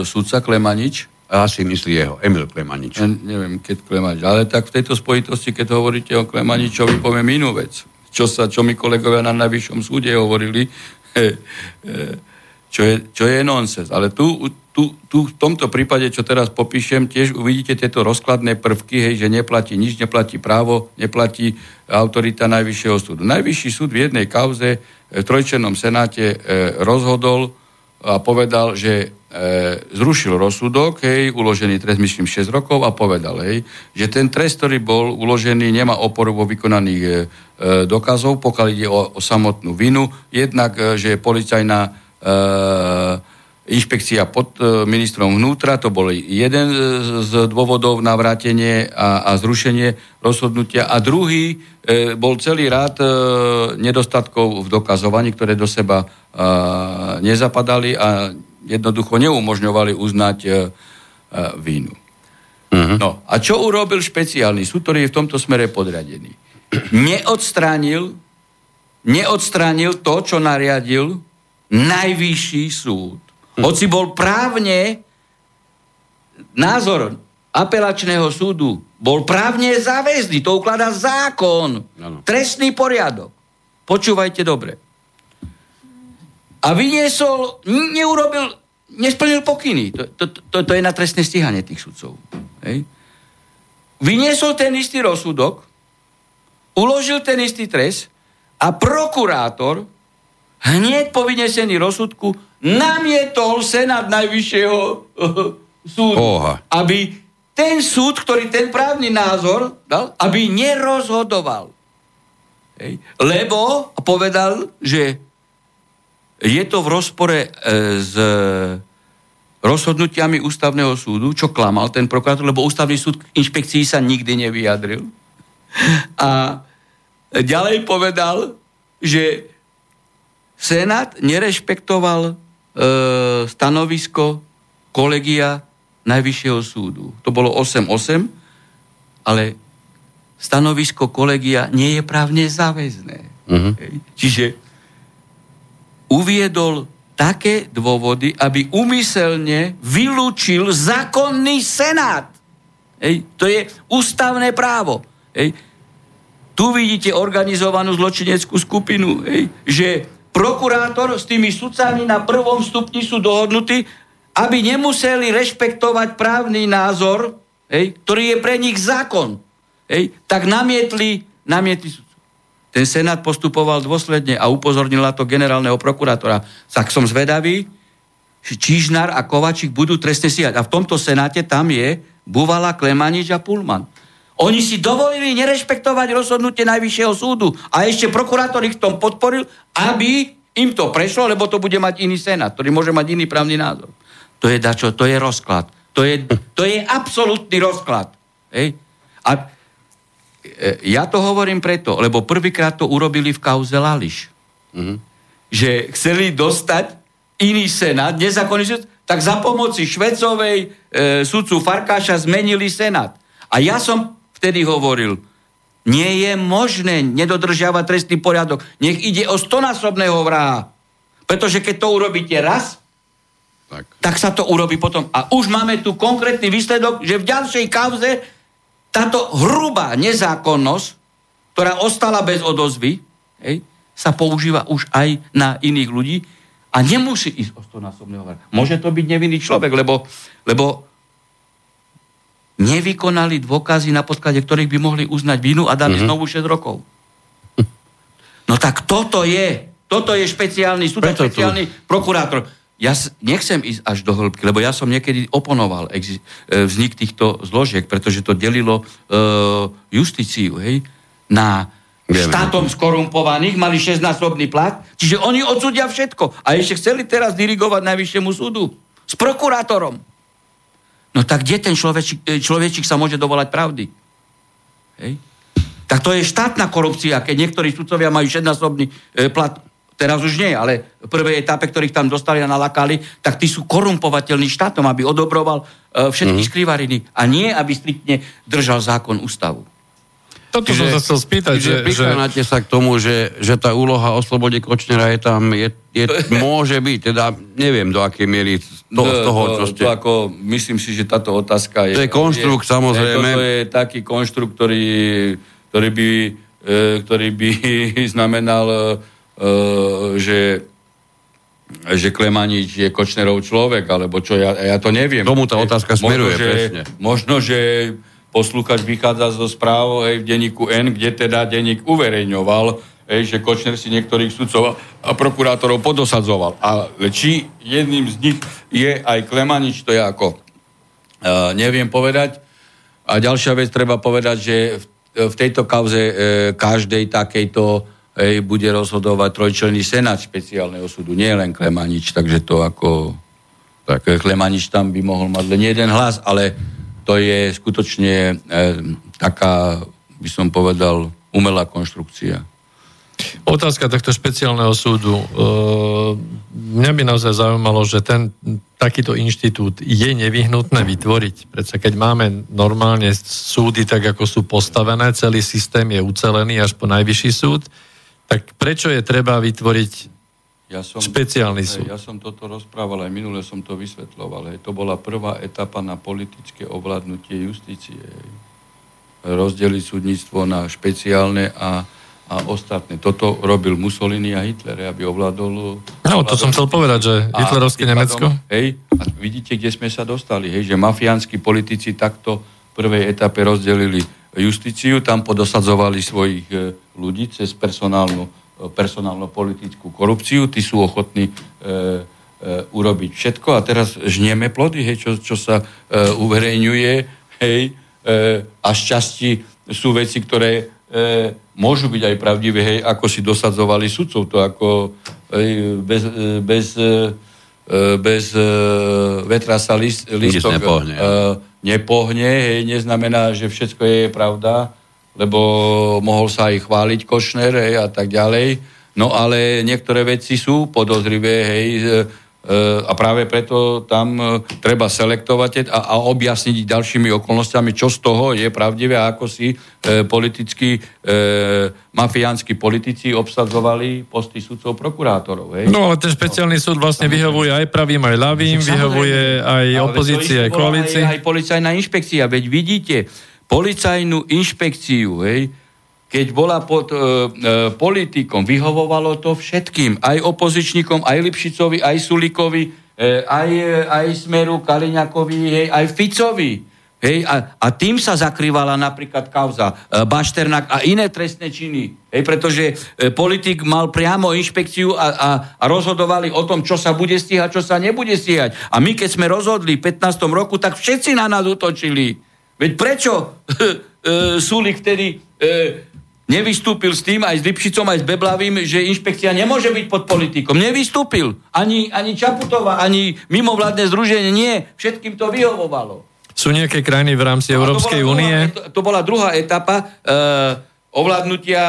sudca Klemanič? Ja si myslí jeho, Emil Klemanič. Ja neviem, keď Klemanič. Ale tak v tejto spojitosti, keď hovoríte o Klemaničovi, poviem inú vec. Čo, sa, čo mi kolegovia na najvyššom súde hovorili, (laughs) čo je, čo je nonsens. Ale tu, tu, tu v tomto prípade, čo teraz popíšem, tiež uvidíte tieto rozkladné prvky, hej, že neplatí nič, neplatí právo, neplatí autorita Najvyššieho súdu. Najvyšší súd v jednej kauze e, v trojčernom senáte e, rozhodol a povedal, že e, zrušil rozsudok, hej, uložený trest, myslím, 6 rokov a povedal, hej, že ten trest, ktorý bol uložený, nemá oporu vo vykonaných e, e dokazov, pokiaľ ide o, o samotnú vinu. Jednak, e, že je policajná e, inšpekcia pod e, ministrom vnútra, to bol jeden z dôvodov na vrátenie a, a zrušenie rozhodnutia. A druhý e, bol celý rád e, nedostatkov v dokazovaní, ktoré do seba e, nezapadali a jednoducho neumožňovali uznať e, e, vínu. Uh-huh. No a čo urobil špeciálny súd, ktorý je v tomto smere podriadený? Neodstránil, neodstránil to, čo nariadil najvyšší súd hoci bol právne názor apelačného súdu bol právne záväzný, to ukladá zákon, ano. trestný poriadok. Počúvajte dobre. A vyniesol, neurobil, nesplnil pokyny. To, to, to, to je na trestné stíhanie tých sudcov. Hej. Vyniesol ten istý rozsudok, uložil ten istý trest a prokurátor hneď po vynesení rozsudku namietol Senát Najvyššieho súdu, Oha. aby ten súd, ktorý ten právny názor dal, aby nerozhodoval. Hej. Lebo povedal, že je to v rozpore e, s rozhodnutiami ústavného súdu, čo klamal ten prokurátor, lebo ústavný súd k inšpekcii sa nikdy nevyjadril. A ďalej povedal, že Senát nerešpektoval stanovisko kolegia Najvyššieho súdu. To bolo 8-8, ale stanovisko kolegia nie je právne záväzné. Uh-huh. Čiže uviedol také dôvody, aby umyselne vylúčil zákonný senát. Hej, to je ústavné právo. Hej. Tu vidíte organizovanú zločineckú skupinu, hej, že prokurátor s tými sudcami na prvom stupni sú dohodnutí, aby nemuseli rešpektovať právny názor, hej, ktorý je pre nich zákon. Hej, tak namietli, namietli sudcu. Ten senát postupoval dôsledne a upozornil na to generálneho prokurátora. Tak som zvedavý, Čížnar a Kovačík budú trestne stíhať. A v tomto senáte tam je Buvala, Klemanič a Pulman. Oni si dovolili nerešpektovať rozhodnutie Najvyššieho súdu a ešte prokurátor ich v tom podporil, aby im to prešlo, lebo to bude mať iný senát, ktorý môže mať iný právny názor. To je dačo, to je rozklad. To je, to je absolútny rozklad. Hej? A e, ja to hovorím preto, lebo prvýkrát to urobili v kauze Lališ. Mm-hmm. Že chceli dostať iný senát, nezákonný senát, tak za pomoci Švecovej e, sudcu Farkáša zmenili senát. A ja som vtedy hovoril, nie je možné nedodržiavať trestný poriadok. Nech ide o stonásobného vraha. Pretože keď to urobíte raz, tak. tak sa to urobí potom. A už máme tu konkrétny výsledok, že v ďalšej kauze táto hrubá nezákonnosť, ktorá ostala bez odozvy, hej, sa používa už aj na iných ľudí a nemusí ísť o stonásobného vraha. Môže to byť nevinný človek, lebo, lebo nevykonali dôkazy, na podklade ktorých by mohli uznať vinu a dali mm-hmm. znovu 6 rokov. No tak toto je, toto je špeciálny súd, špeciálny tu. prokurátor. Ja nechcem ísť až do hĺbky, lebo ja som niekedy oponoval e, vznik týchto zložiek, pretože to delilo uh, justíciu, hej, na Vieme. štátom skorumpovaných, mali 6-násobný plat, čiže oni odsudia všetko. A ešte chceli teraz dirigovať najvyššiemu súdu s prokurátorom. No tak kde ten človečik, e, človečik sa môže dovolať pravdy? Hej? Tak to je štátna korupcia, keď niektorí sudcovia majú šednásobný e, plat, teraz už nie, ale v prvej etape, ktorých tam dostali a nalakali, tak tí sú korumpovateľní štátom, aby odobroval e, všetky mm. skrivariny a nie, aby striktne držal zákon ústavu. Toto som sa chcel spýtať. Že, že... sa k tomu, že, že tá úloha o slobode Kočnera je tam, je, je, (laughs) môže byť, teda neviem do akej miery z toho, z toho čo ste... To ako, myslím si, že táto otázka je... To je konštrukt, je, samozrejme. To je taký konštrukt, ktorý, ktorý by, e, ktorý by (laughs) znamenal, e, že že Klemanič je Kočnerov človek, alebo čo, ja, ja to neviem. Tomu tá otázka smeruje, možno, že, presne. Možno, že poslúchač vychádza zo správ hej, v denníku N, kde teda denník uverejňoval, hej, že Kočner si niektorých sudcov a prokurátorov podosadzoval. Ale či jedným z nich je aj Klemanič, to je ako uh, neviem povedať. A ďalšia vec treba povedať, že v, v tejto kauze e, každej takejto hej, bude rozhodovať trojčlenný senát špeciálneho súdu, nie len Klemanič, takže to ako tak Klemanič tam by mohol mať len jeden hlas, ale to je skutočne e, taká, by som povedal, umelá konštrukcia. Otázka tohto špeciálneho súdu. E, mňa by naozaj zaujímalo, že ten takýto inštitút je nevyhnutné vytvoriť. Predsa keď máme normálne súdy tak, ako sú postavené, celý systém je ucelený až po najvyšší súd, tak prečo je treba vytvoriť ja som, špeciálny súd? Ja som toto rozprával, aj minule som to vysvetloval. Hej. To bola prvá etapa na politické ovládnutie justície. Rozdeliť súdnictvo na špeciálne a a ostatné. Toto robil Mussolini a Hitler, aby ovládol... No, to som chcel povedať, že hitlerovské Nemecko... Hej, a vidíte, kde sme sa dostali, hej, že mafiánsky politici takto v prvej etape rozdelili justíciu, tam podosadzovali svojich e, ľudí cez personálnu, personálno-politickú korupciu, tí sú ochotní e, e, urobiť všetko a teraz žnieme plody, hej, čo, čo sa e, uverejňuje, hej, e, a šťastí sú veci, ktoré e, môžu byť aj pravdivé, hej, ako si dosadzovali sudcov, to ako hej, bez, e, bez, e, bez e, vetra sa list, listok nepohne. E, nepohne, hej, neznamená, že všetko je pravda, lebo mohol sa aj chváliť Košner hej, a tak ďalej. No ale niektoré veci sú podozrivé, hej, a práve preto tam e, treba selektovať a, a objasniť ďalšími okolnostiami, čo z toho je pravdivé a ako si e, politickí, e, mafiánsky politici obsadzovali posty sudcov prokurátorov. Hej? No ale ten špeciálny súd vlastne vyhovuje aj pravým, aj ľavým, vyhovuje aj opozície, aj koalícii. Aj, aj policajná inšpekcia, veď vidíte, policajnú inšpekciu, hej, keď bola pod e, e, politikom, vyhovovalo to všetkým, aj opozičníkom, aj Lipšicovi, aj Sulikovi, e, aj, e, aj Smeru, Kaliňakovi, hej, aj Ficovi. Hej, a, a tým sa zakrývala napríklad kauza e, Bašternak a iné trestné činy. Hej, pretože e, politik mal priamo inšpekciu a, a, a rozhodovali o tom, čo sa bude stíhať, čo sa nebude stíhať. A my, keď sme rozhodli v 15. roku, tak všetci na nás utočili. Veď prečo (laughs) e, Sulik vtedy e, nevystúpil s tým, aj s Lipšicom, aj s Beblavým, že inšpekcia nemôže byť pod politikom. Nevystúpil. Ani, ani Čaputová, ani mimovládne združenie, nie. Všetkým to vyhovovalo. Sú nejaké krajiny v rámci Európskej únie? To, to bola druhá etapa. E, ovládnutia,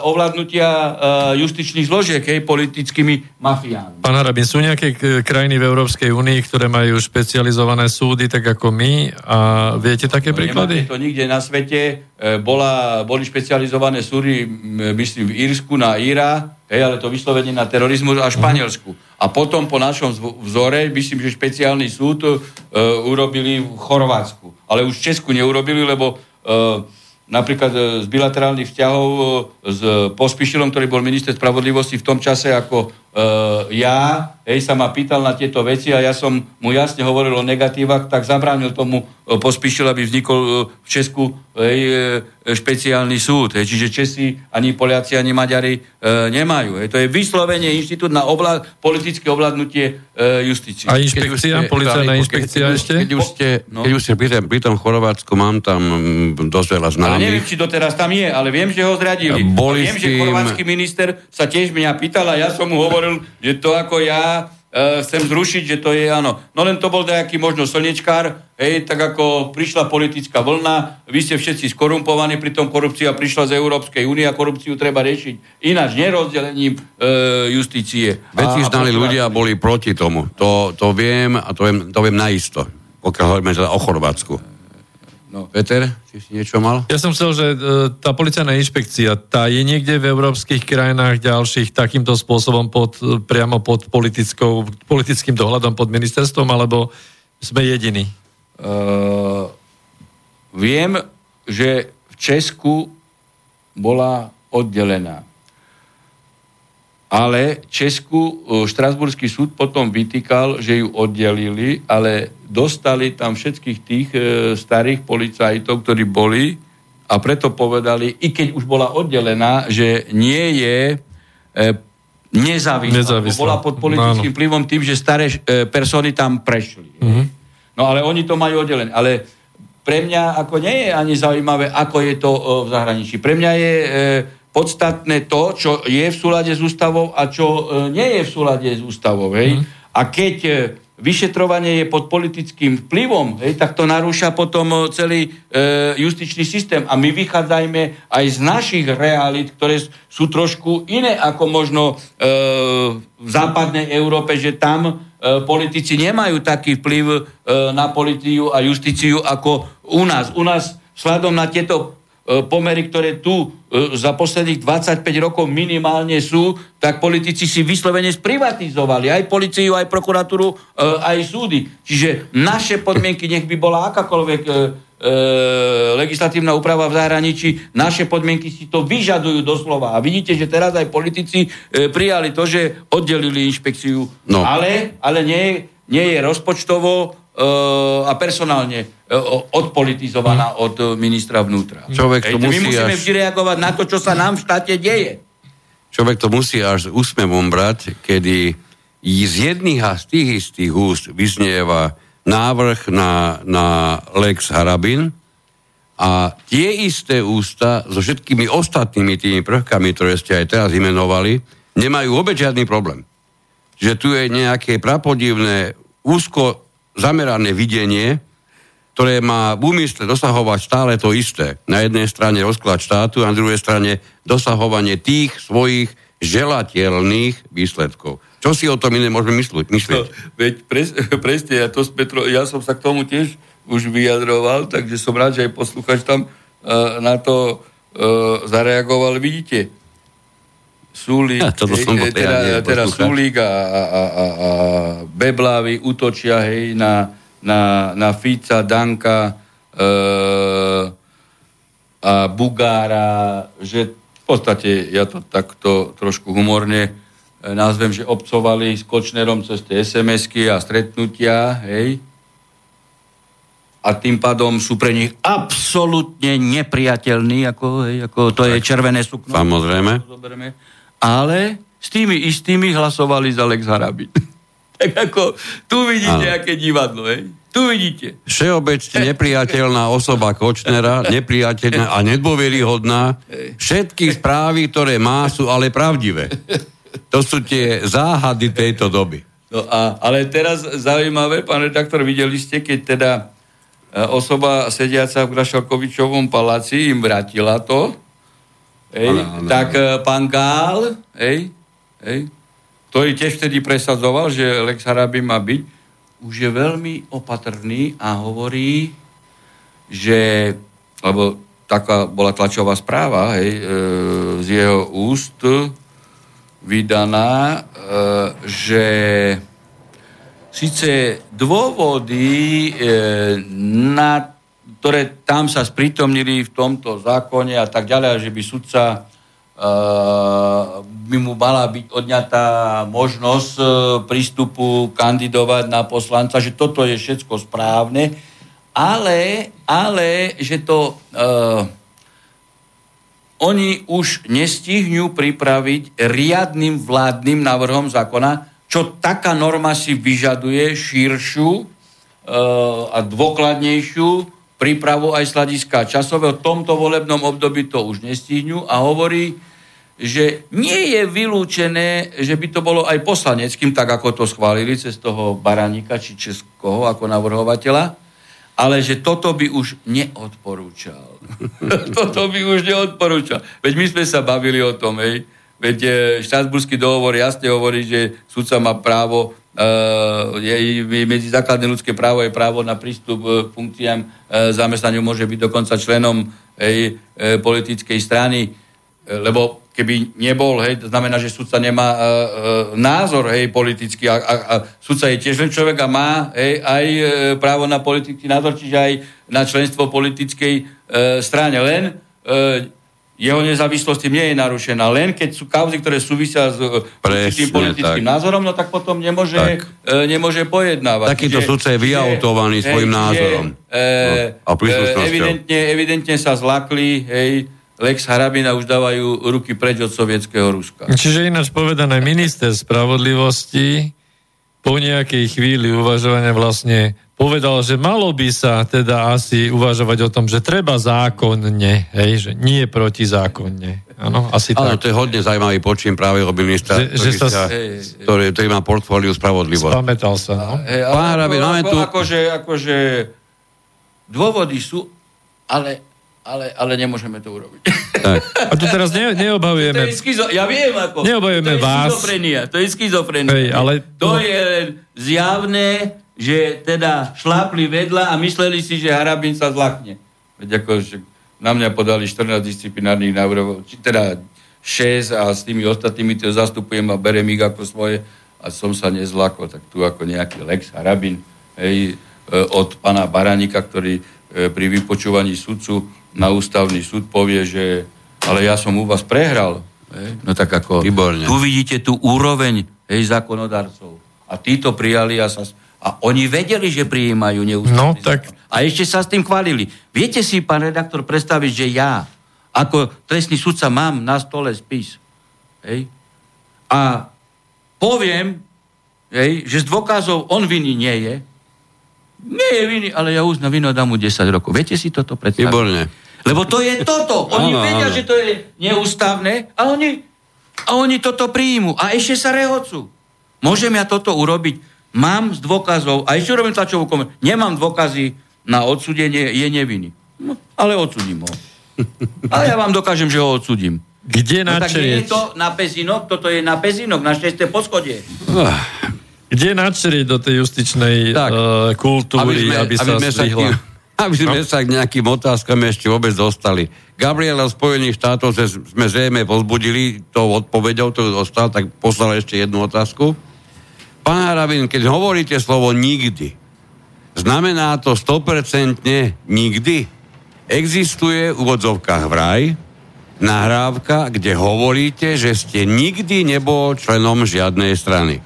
uh, ovládnutia uh, justičných zložiek, hej, politickými mafiánmi. Pán Harabin, sú nejaké krajiny v Európskej únii, ktoré majú špecializované súdy, tak ako my? A viete také no, príklady? to nikde na svete. E, bola, boli špecializované súdy, myslím, v Írsku na Íra, hej, ale to vyslovene na terorizmus a Španielsku. Uh-huh. A potom po našom vzore, myslím, že špeciálny súd uh, urobili v Chorvátsku. Ale už v Česku neurobili, lebo uh, napríklad e, z bilaterálnych vzťahov e, s Pospišilom, ktorý bol minister spravodlivosti v tom čase ako ja, hej, sa ma pýtal na tieto veci a ja som mu jasne hovoril o negatívach, tak zabránil tomu e, Pospišil, aby vznikol e, v Česku hej, špeciálny súd. Hej, čiže Česi, ani Poliaci, ani Maďari e, nemajú. Hej. To je vyslovene inštitút na ovlá- politické ovládnutie e, justície. A inšpekcia, policajná inšpekcia keď, ešte? Keď už ste, no. keď už ste pri, pri tom Chorvátsku, mám tam mm, dosť veľa známych. Ale neviem, či doteraz tam je, ale viem, že ho zradili. Boli a viem, tým... že chorvátsky minister sa tiež mňa pýtal a ja som mu hovoril, že to ako ja uh, chcem zrušiť, že to je áno. No len to bol nejaký možno slnečkár, hej, tak ako prišla politická vlna, vy ste všetci skorumpovaní, pritom korupcia prišla z Európskej únie a korupciu treba riešiť ináč, nerozdelením uh, justície. Veci znali ľudia boli proti tomu. To, to viem a to viem, to viem najisto, pokiaľ hovoríme teda o Chorvátsku. No, Peter, ty si niečo mal? Ja som chcel, že e, tá policajná inšpekcia, tá je niekde v európskych krajinách ďalších takýmto spôsobom pod, e, priamo pod politickou, politickým dohľadom pod ministerstvom, alebo sme jediní? Uh, viem, že v Česku bola oddelená. Ale Česku Štrasburský súd potom vytýkal, že ju oddelili, ale dostali tam všetkých tých e, starých policajtov, ktorí boli a preto povedali, i keď už bola oddelená, že nie je e, nezávislá. nezávislá. Bola pod politickým vplyvom tým, že staré e, persony tam prešli. Mm-hmm. No ale oni to majú oddelené. Ale pre mňa ako nie je ani zaujímavé, ako je to e, v zahraničí. Pre mňa je e, podstatné to, čo je v súlade s ústavou a čo e, nie je v súlade s ústavou. Hej? Mm. A keď e, vyšetrovanie je pod politickým vplyvom, hej, tak to narúša potom e, celý e, justičný systém. A my vychádzajme aj z našich realít, ktoré sú trošku iné ako možno e, v západnej Európe, že tam e, politici nemajú taký vplyv e, na policiu a justíciu ako u nás. U nás sladom na tieto pomery, ktoré tu e, za posledných 25 rokov minimálne sú, tak politici si vyslovene sprivatizovali aj policiu, aj prokuratúru, e, aj súdy. Čiže naše podmienky, nech by bola akákoľvek legislatívna úprava v zahraničí, naše podmienky si to vyžadujú doslova. A vidíte, že teraz aj politici prijali to, že oddelili inšpekciu. No. Ale, ale nie, nie je rozpočtovo a personálne odpolitizovaná od ministra vnútra. Človek to musí my musíme až... vždy reagovať na to, čo sa nám v štáte deje. Človek to musí až s úsmevom brať, kedy z jedných a z tých istých úst vyznieva návrh na, na Lex Harabin a tie isté ústa so všetkými ostatnými tými prvkami, ktoré ste aj teraz imenovali, nemajú vôbec žiadny problém. Že tu je nejaké prapodivné úzko zamerané videnie, ktoré má v úmysle dosahovať stále to isté. Na jednej strane rozklad štátu a na druhej strane dosahovanie tých svojich želateľných výsledkov. Čo si o tom iné môžeme myslieť? No, veď pres, (laughs) presne, ja, to Petro, ja som sa k tomu tiež už vyjadroval, takže som rád, že aj posluchač tam uh, na to uh, zareagoval. Vidíte, Sulík, ja, bol, teda, ja teda Sulík a, a, a, a Beblávy útočia hej, na, na, na Fica, Danka e, a Bugára, že v podstate ja to takto trošku humorne e, nazvem, že obcovali s Kočnerom cez tie SMS-ky a stretnutia, hej, a tým pádom sú pre nich absolútne nepriateľní, ako, hej, ako to tak, je červené sukno. Samozrejme ale s tými istými hlasovali za Lex Harabi. (laughs) tak ako, tu vidíte, ano. aké divadlo, hej? Tu vidíte. Všeobecne nepriateľná osoba Kočnera, (laughs) nepriateľná a nedôveryhodná. Všetky správy, ktoré má, sú ale pravdivé. To sú tie záhady tejto doby. No a, ale teraz zaujímavé, pán redaktor, videli ste, keď teda e, osoba sediaca v Grašalkovičovom paláci im vrátila to, Hej, ano, ano. Tak uh, pán Gál, hej, hej, ktorý tiež vtedy presadzoval, že Lex Harabi má byť, už je veľmi opatrný a hovorí, že, lebo taká bola tlačová správa, hej, e, z jeho úst vydaná, e, že síce dôvody e, na ktoré tam sa sprítomnili v tomto zákone a tak ďalej, že by sudca uh, by mu mala byť odňatá možnosť uh, prístupu kandidovať na poslanca, že toto je všetko správne, ale, ale že to uh, oni už nestihňú pripraviť riadnym vládnym návrhom zákona, čo taká norma si vyžaduje širšiu uh, a dôkladnejšiu prípravu aj sladiska časového. V tomto volebnom období to už nestihňu a hovorí, že nie je vylúčené, že by to bolo aj poslaneckým, tak ako to schválili cez toho Baranika či Českoho ako navrhovateľa, ale že toto by už neodporúčal. (laughs) toto by už neodporúčal. Veď my sme sa bavili o tom, hej. Veď e, štátburský dohovor jasne hovorí, že sudca má právo je, medzi základné ľudské právo je právo na prístup k funkciám uh, zamestnaniu, môže byť dokonca členom hej, politickej strany, lebo keby nebol, hej, to znamená, že sudca nemá uh, uh, názor hej, politický a, a, a sudca je tiež len človek a má hej, aj uh, právo na politický názor, čiže aj na členstvo politickej uh, strane. Len uh, jeho nezávislosť tým nie je narušená. Len keď sú kauzy, ktoré súvisia s e, určitým politickým tak. názorom, no tak potom nemôže, e, nemôže pojednávať. Takýto sudca je vyautovaný svojim názorom. E, no, a e, evidentne, evidentne sa zlakli, hej, Lex Harabina už dávajú ruky preč od sovietského Ruska. Čiže ináč povedané, minister spravodlivosti po nejakej chvíli uvažovania vlastne povedal, že malo by sa teda asi uvažovať o tom, že treba zákonne, hej, že nie protizákonne. Áno, asi Ale to je hodne zaujímavý počím práve o ministra, že, že sa, ktorý, ktorý má portfóliu spravodlivo. Spamätal sa, no. Pán Rabin, máme tu... Akože, akože dôvody sú, ale, ale, ale nemôžeme to urobiť. Tak. A tu teraz ne, neobavujeme... To je schizo, ja viem, ako. Neobavujeme to je vás. Schizofrenia, to je schizofrenia. Hej, ale... To je zjavné, že teda šlápli vedľa a mysleli si, že Harabin sa zlakne. Veď ako, že na mňa podali 14 disciplinárnych návrhov, teda 6 a s tými ostatnými to zastupujem a berem ich ako svoje a som sa nezlakol, tak tu ako nejaký Lex Harabin hej, e, od pana Baranika, ktorý e, pri vypočúvaní sudcu na ústavný súd povie, že ale ja som u vás prehral. Hej. No tak ako, Výborne. tu vidíte tú úroveň hej, zákonodarcov. A títo prijali a sa a oni vedeli, že prijímajú neústavný no, tak... A ešte sa s tým chválili. Viete si, pán redaktor, predstaviť, že ja ako trestný sudca mám na stole spis. Hej? A poviem, hej, že z dôkazov on viny nie je. Nie je viny, ale ja uznám vinu dám mu 10 rokov. Viete si toto predstaviť? Výborne. Lebo to je toto. Oni ano, vedia, ano. že to je neústavné a oni, a oni toto príjmu. A ešte sa rehocú. Môžem ja toto urobiť? Mám z dôkazov, a ešte robím tlačovú komentu, nemám dôkazy na odsudenie, je nevinný. No, ale odsudím ho. Ale ja vám dokážem, že ho odsudím. Kde no, tak je to na Pezinok, toto je na Pezinok, na 6. poschodie. Kde načrieť do tej justičnej tak, uh, kultúry, aby, sme, aby sa aby strihla? Aby sme no? sa k nejakým otázkam ešte vôbec dostali. Gabriela Spojených štátov sme zrejme pozbudili tou odpovedou, ktorú dostal, tak poslal ešte jednu otázku. Pán Harabin, keď hovoríte slovo nikdy, znamená to 100% nikdy? Existuje v úvodzovkách vraj nahrávka, kde hovoríte, že ste nikdy nebol členom žiadnej strany.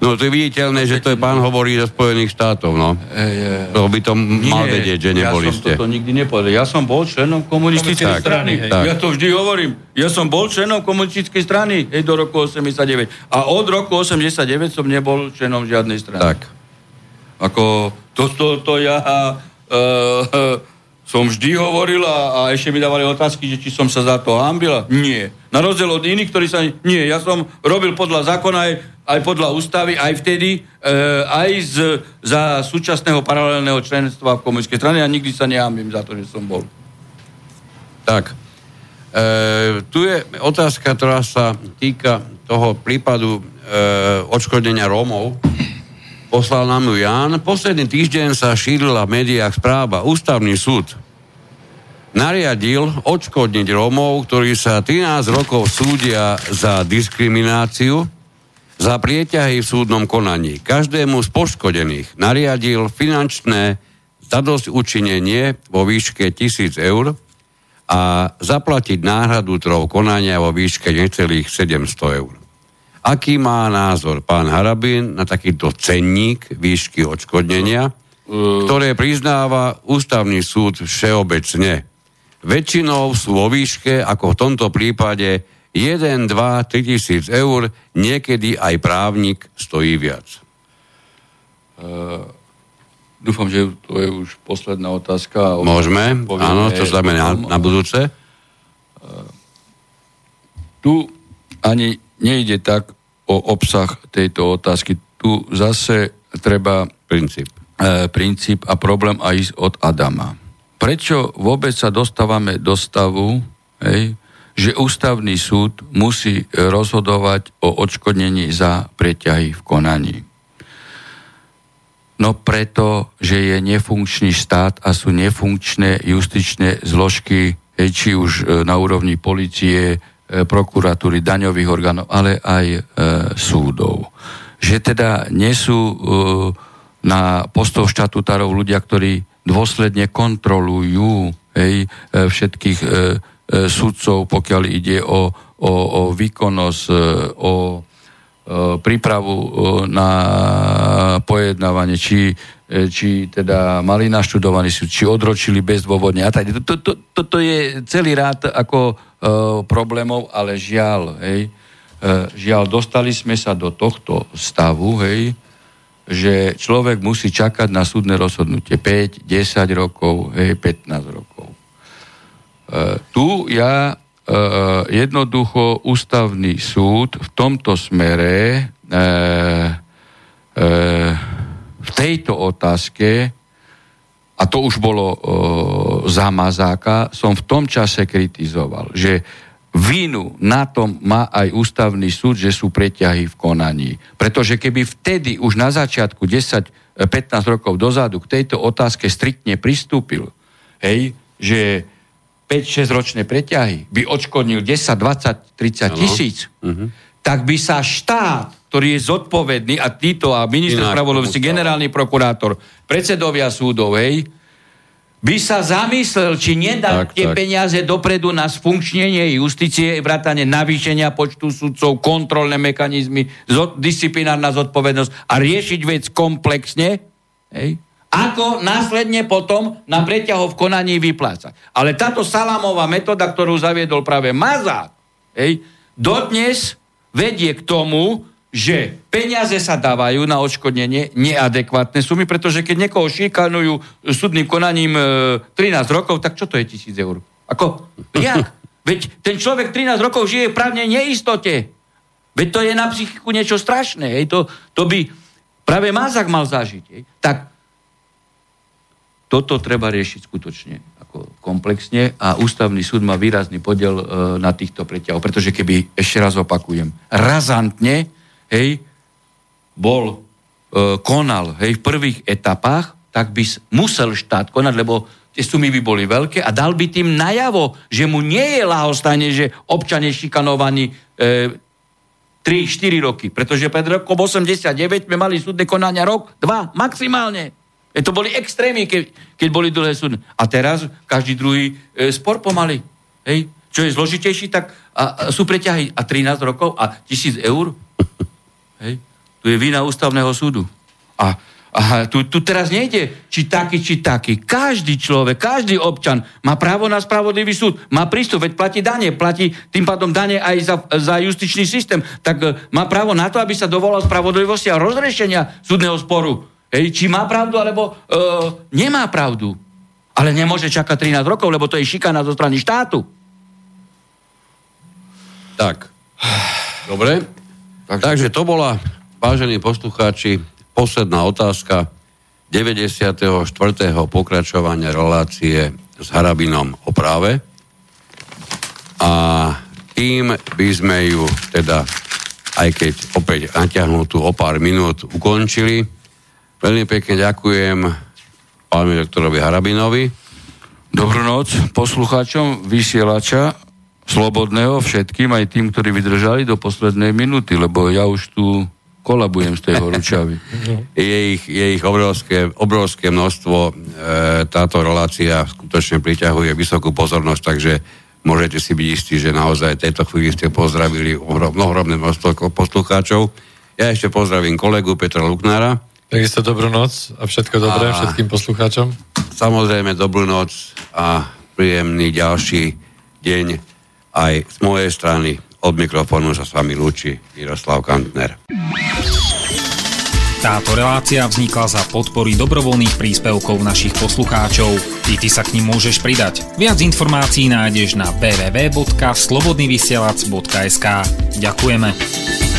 No to je viditeľné, že to je pán hovorí zo Spojených štátov, no. E, to by to mal Nie, vedieť, že neboli ja ste. Ja som toto nikdy nepovedal. Ja som bol členom komunistickej strany. Tak. Ja to vždy hovorím. Ja som bol členom komunistickej strany hej, do roku 89. A od roku 89 som nebol členom žiadnej strany. Tak. Ako, to, to, to ja... Uh, som vždy hovoril a, ešte mi dávali otázky, že či som sa za to hambila. Nie. Na rozdiel od iných, ktorí sa... Nie, ja som robil podľa zákona aj, aj podľa ústavy, aj vtedy, e, aj z, za súčasného paralelného členstva v komunistickej strane a nikdy sa nehambím za to, že som bol. Tak. E, tu je otázka, ktorá sa týka toho prípadu e, odškodnenia Rómov Poslal nám ju Jan. Posledný týždeň sa šírila v médiách správa. Ústavný súd nariadil odškodniť Rómov, ktorí sa 13 rokov súdia za diskrimináciu, za prieťahy v súdnom konaní. Každému z poškodených nariadil finančné zadosť učinenie vo výške 1000 eur a zaplatiť náhradu trov konania vo výške necelých 700 eur. Aký má názor pán Harabin na takýto cenník výšky odškodnenia, ktoré priznáva ústavný súd všeobecne? Väčšinou sú vo výške, ako v tomto prípade, 1, 2, 3 tisíc eur, niekedy aj právnik stojí viac. Uh, dúfam, že to je už posledná otázka. Môžeme, áno, to znamená na, na budúce. Uh, tu ani nejde tak o obsah tejto otázky. Tu zase treba princíp, e, princíp a problém aj od Adama. Prečo vôbec sa dostávame do stavu, hej, že ústavný súd musí rozhodovať o odškodnení za preťahy v konaní? No preto, že je nefunkčný štát a sú nefunkčné justičné zložky, či už e, na úrovni policie, prokuratúry, daňových orgánov, ale aj e, súdov. Že teda nie sú e, na postov štatutárov ľudia, ktorí dôsledne kontrolujú hej, e, všetkých e, sudcov, pokiaľ ide o, o, o výkonnosť, e, o e, prípravu e, na pojednávanie, či, e, či teda mali naštudovaný súd, či odročili bezdôvodne a tak. Toto to, to, to je celý rád ako e, problémov, ale žiaľ, hej, e, žiaľ, dostali sme sa do tohto stavu, hej, že človek musí čakať na súdne rozhodnutie 5, 10 rokov, hej, 15 rokov. E, tu ja e, jednoducho ústavný súd v tomto smere e, e, v tejto otázke a to už bolo e, za Mazáka, som v tom čase kritizoval, že Vínu na tom má aj ústavný súd, že sú preťahy v konaní. Pretože keby vtedy už na začiatku 10-15 rokov dozadu k tejto otázke striktne pristúpil, hej, že 5-6 ročné preťahy by odškodnil 10, 20, 30 tisíc, uh-huh. tak by sa štát, ktorý je zodpovedný, a títo, a minister spravodlivosti, generálny prokurátor, predsedovia súdov, hej, by sa zamyslel, či nedá tak, tie tak. peniaze dopredu na sfunkčnenie justície, vrátane navýšenia počtu sudcov, kontrolné mechanizmy, zo, disciplinárna zodpovednosť a riešiť vec komplexne, hej, ako následne potom na preťahov v konaní vyplácať. Ale táto salamová metóda, ktorú zaviedol práve Mazák, hej, dodnes vedie k tomu, že peniaze sa dávajú na odškodnenie neadekvátne sumy, pretože keď niekoho šikanujú súdnym konaním e, 13 rokov, tak čo to je tisíc eur? Ako? Jak? (laughs) Veď ten človek 13 rokov žije v právnej neistote. Veď to je na psychiku niečo strašné. Hej? To, to by práve Mazak mal zažiť. Hej? Tak toto treba riešiť skutočne ako komplexne a ústavný súd má výrazný podiel e, na týchto preťahoch, pretože keby, ešte raz opakujem, razantne hej, bol, e, konal, hej, v prvých etapách, tak by musel štát konať, lebo tie sumy by boli veľké a dal by tým najavo, že mu nie je lahostane, že občan je šikanovaný e, 3-4 roky, pretože pred rokom 89 sme mali súdne konania rok, dva, maximálne. E to boli extrémy, keď, keď boli dlhé súdne. A teraz každý druhý e, spor pomaly. Hej? Čo je zložitejší, tak a, a sú preťahy a 13 rokov a 1000 eur. Hej? Tu je vina ústavného súdu. A, a tu, tu teraz nejde, či taký, či taký. Každý človek, každý občan má právo na spravodlivý súd, má prístup, veď platí dane, platí tým pádom dane aj za, za justičný systém, tak uh, má právo na to, aby sa dovolal spravodlivosti a rozrešenia súdneho sporu. Hej, či má pravdu, alebo uh, nemá pravdu. Ale nemôže čakať 13 rokov, lebo to je šikana zo strany štátu. Tak. Dobre. Takže, Takže to bola, vážení poslucháči, posledná otázka 94. pokračovania relácie s Harabinom o práve. A tým by sme ju teda, aj keď opäť natiahnutú o pár minút, ukončili. Veľmi pekne ďakujem pánovi doktorovi Harabinovi. Dobrú noc poslucháčom vysielača slobodného všetkým, aj tým, ktorí vydržali do poslednej minúty, lebo ja už tu kolabujem z tej horúčavy. (laughs) je ich, je ich obrovské, obrovské množstvo. E, táto relácia skutočne priťahuje vysokú pozornosť, takže môžete si byť istí, že naozaj tejto chvíli ste pozdravili ohromné množstvo poslucháčov. Ja ešte pozdravím kolegu Petra Luknára. Takisto dobrú noc a všetko dobré a všetkým poslucháčom. Samozrejme dobrú noc a príjemný ďalší deň aj z mojej strany od mikrofónu sa s vami lúči Miroslav Kantner. Táto relácia vznikla za podpory dobrovoľných príspevkov našich poslucháčov. I ty sa k ním môžeš pridať. Viac informácií nájdeš na www.slobodnyvysielac.sk Ďakujeme.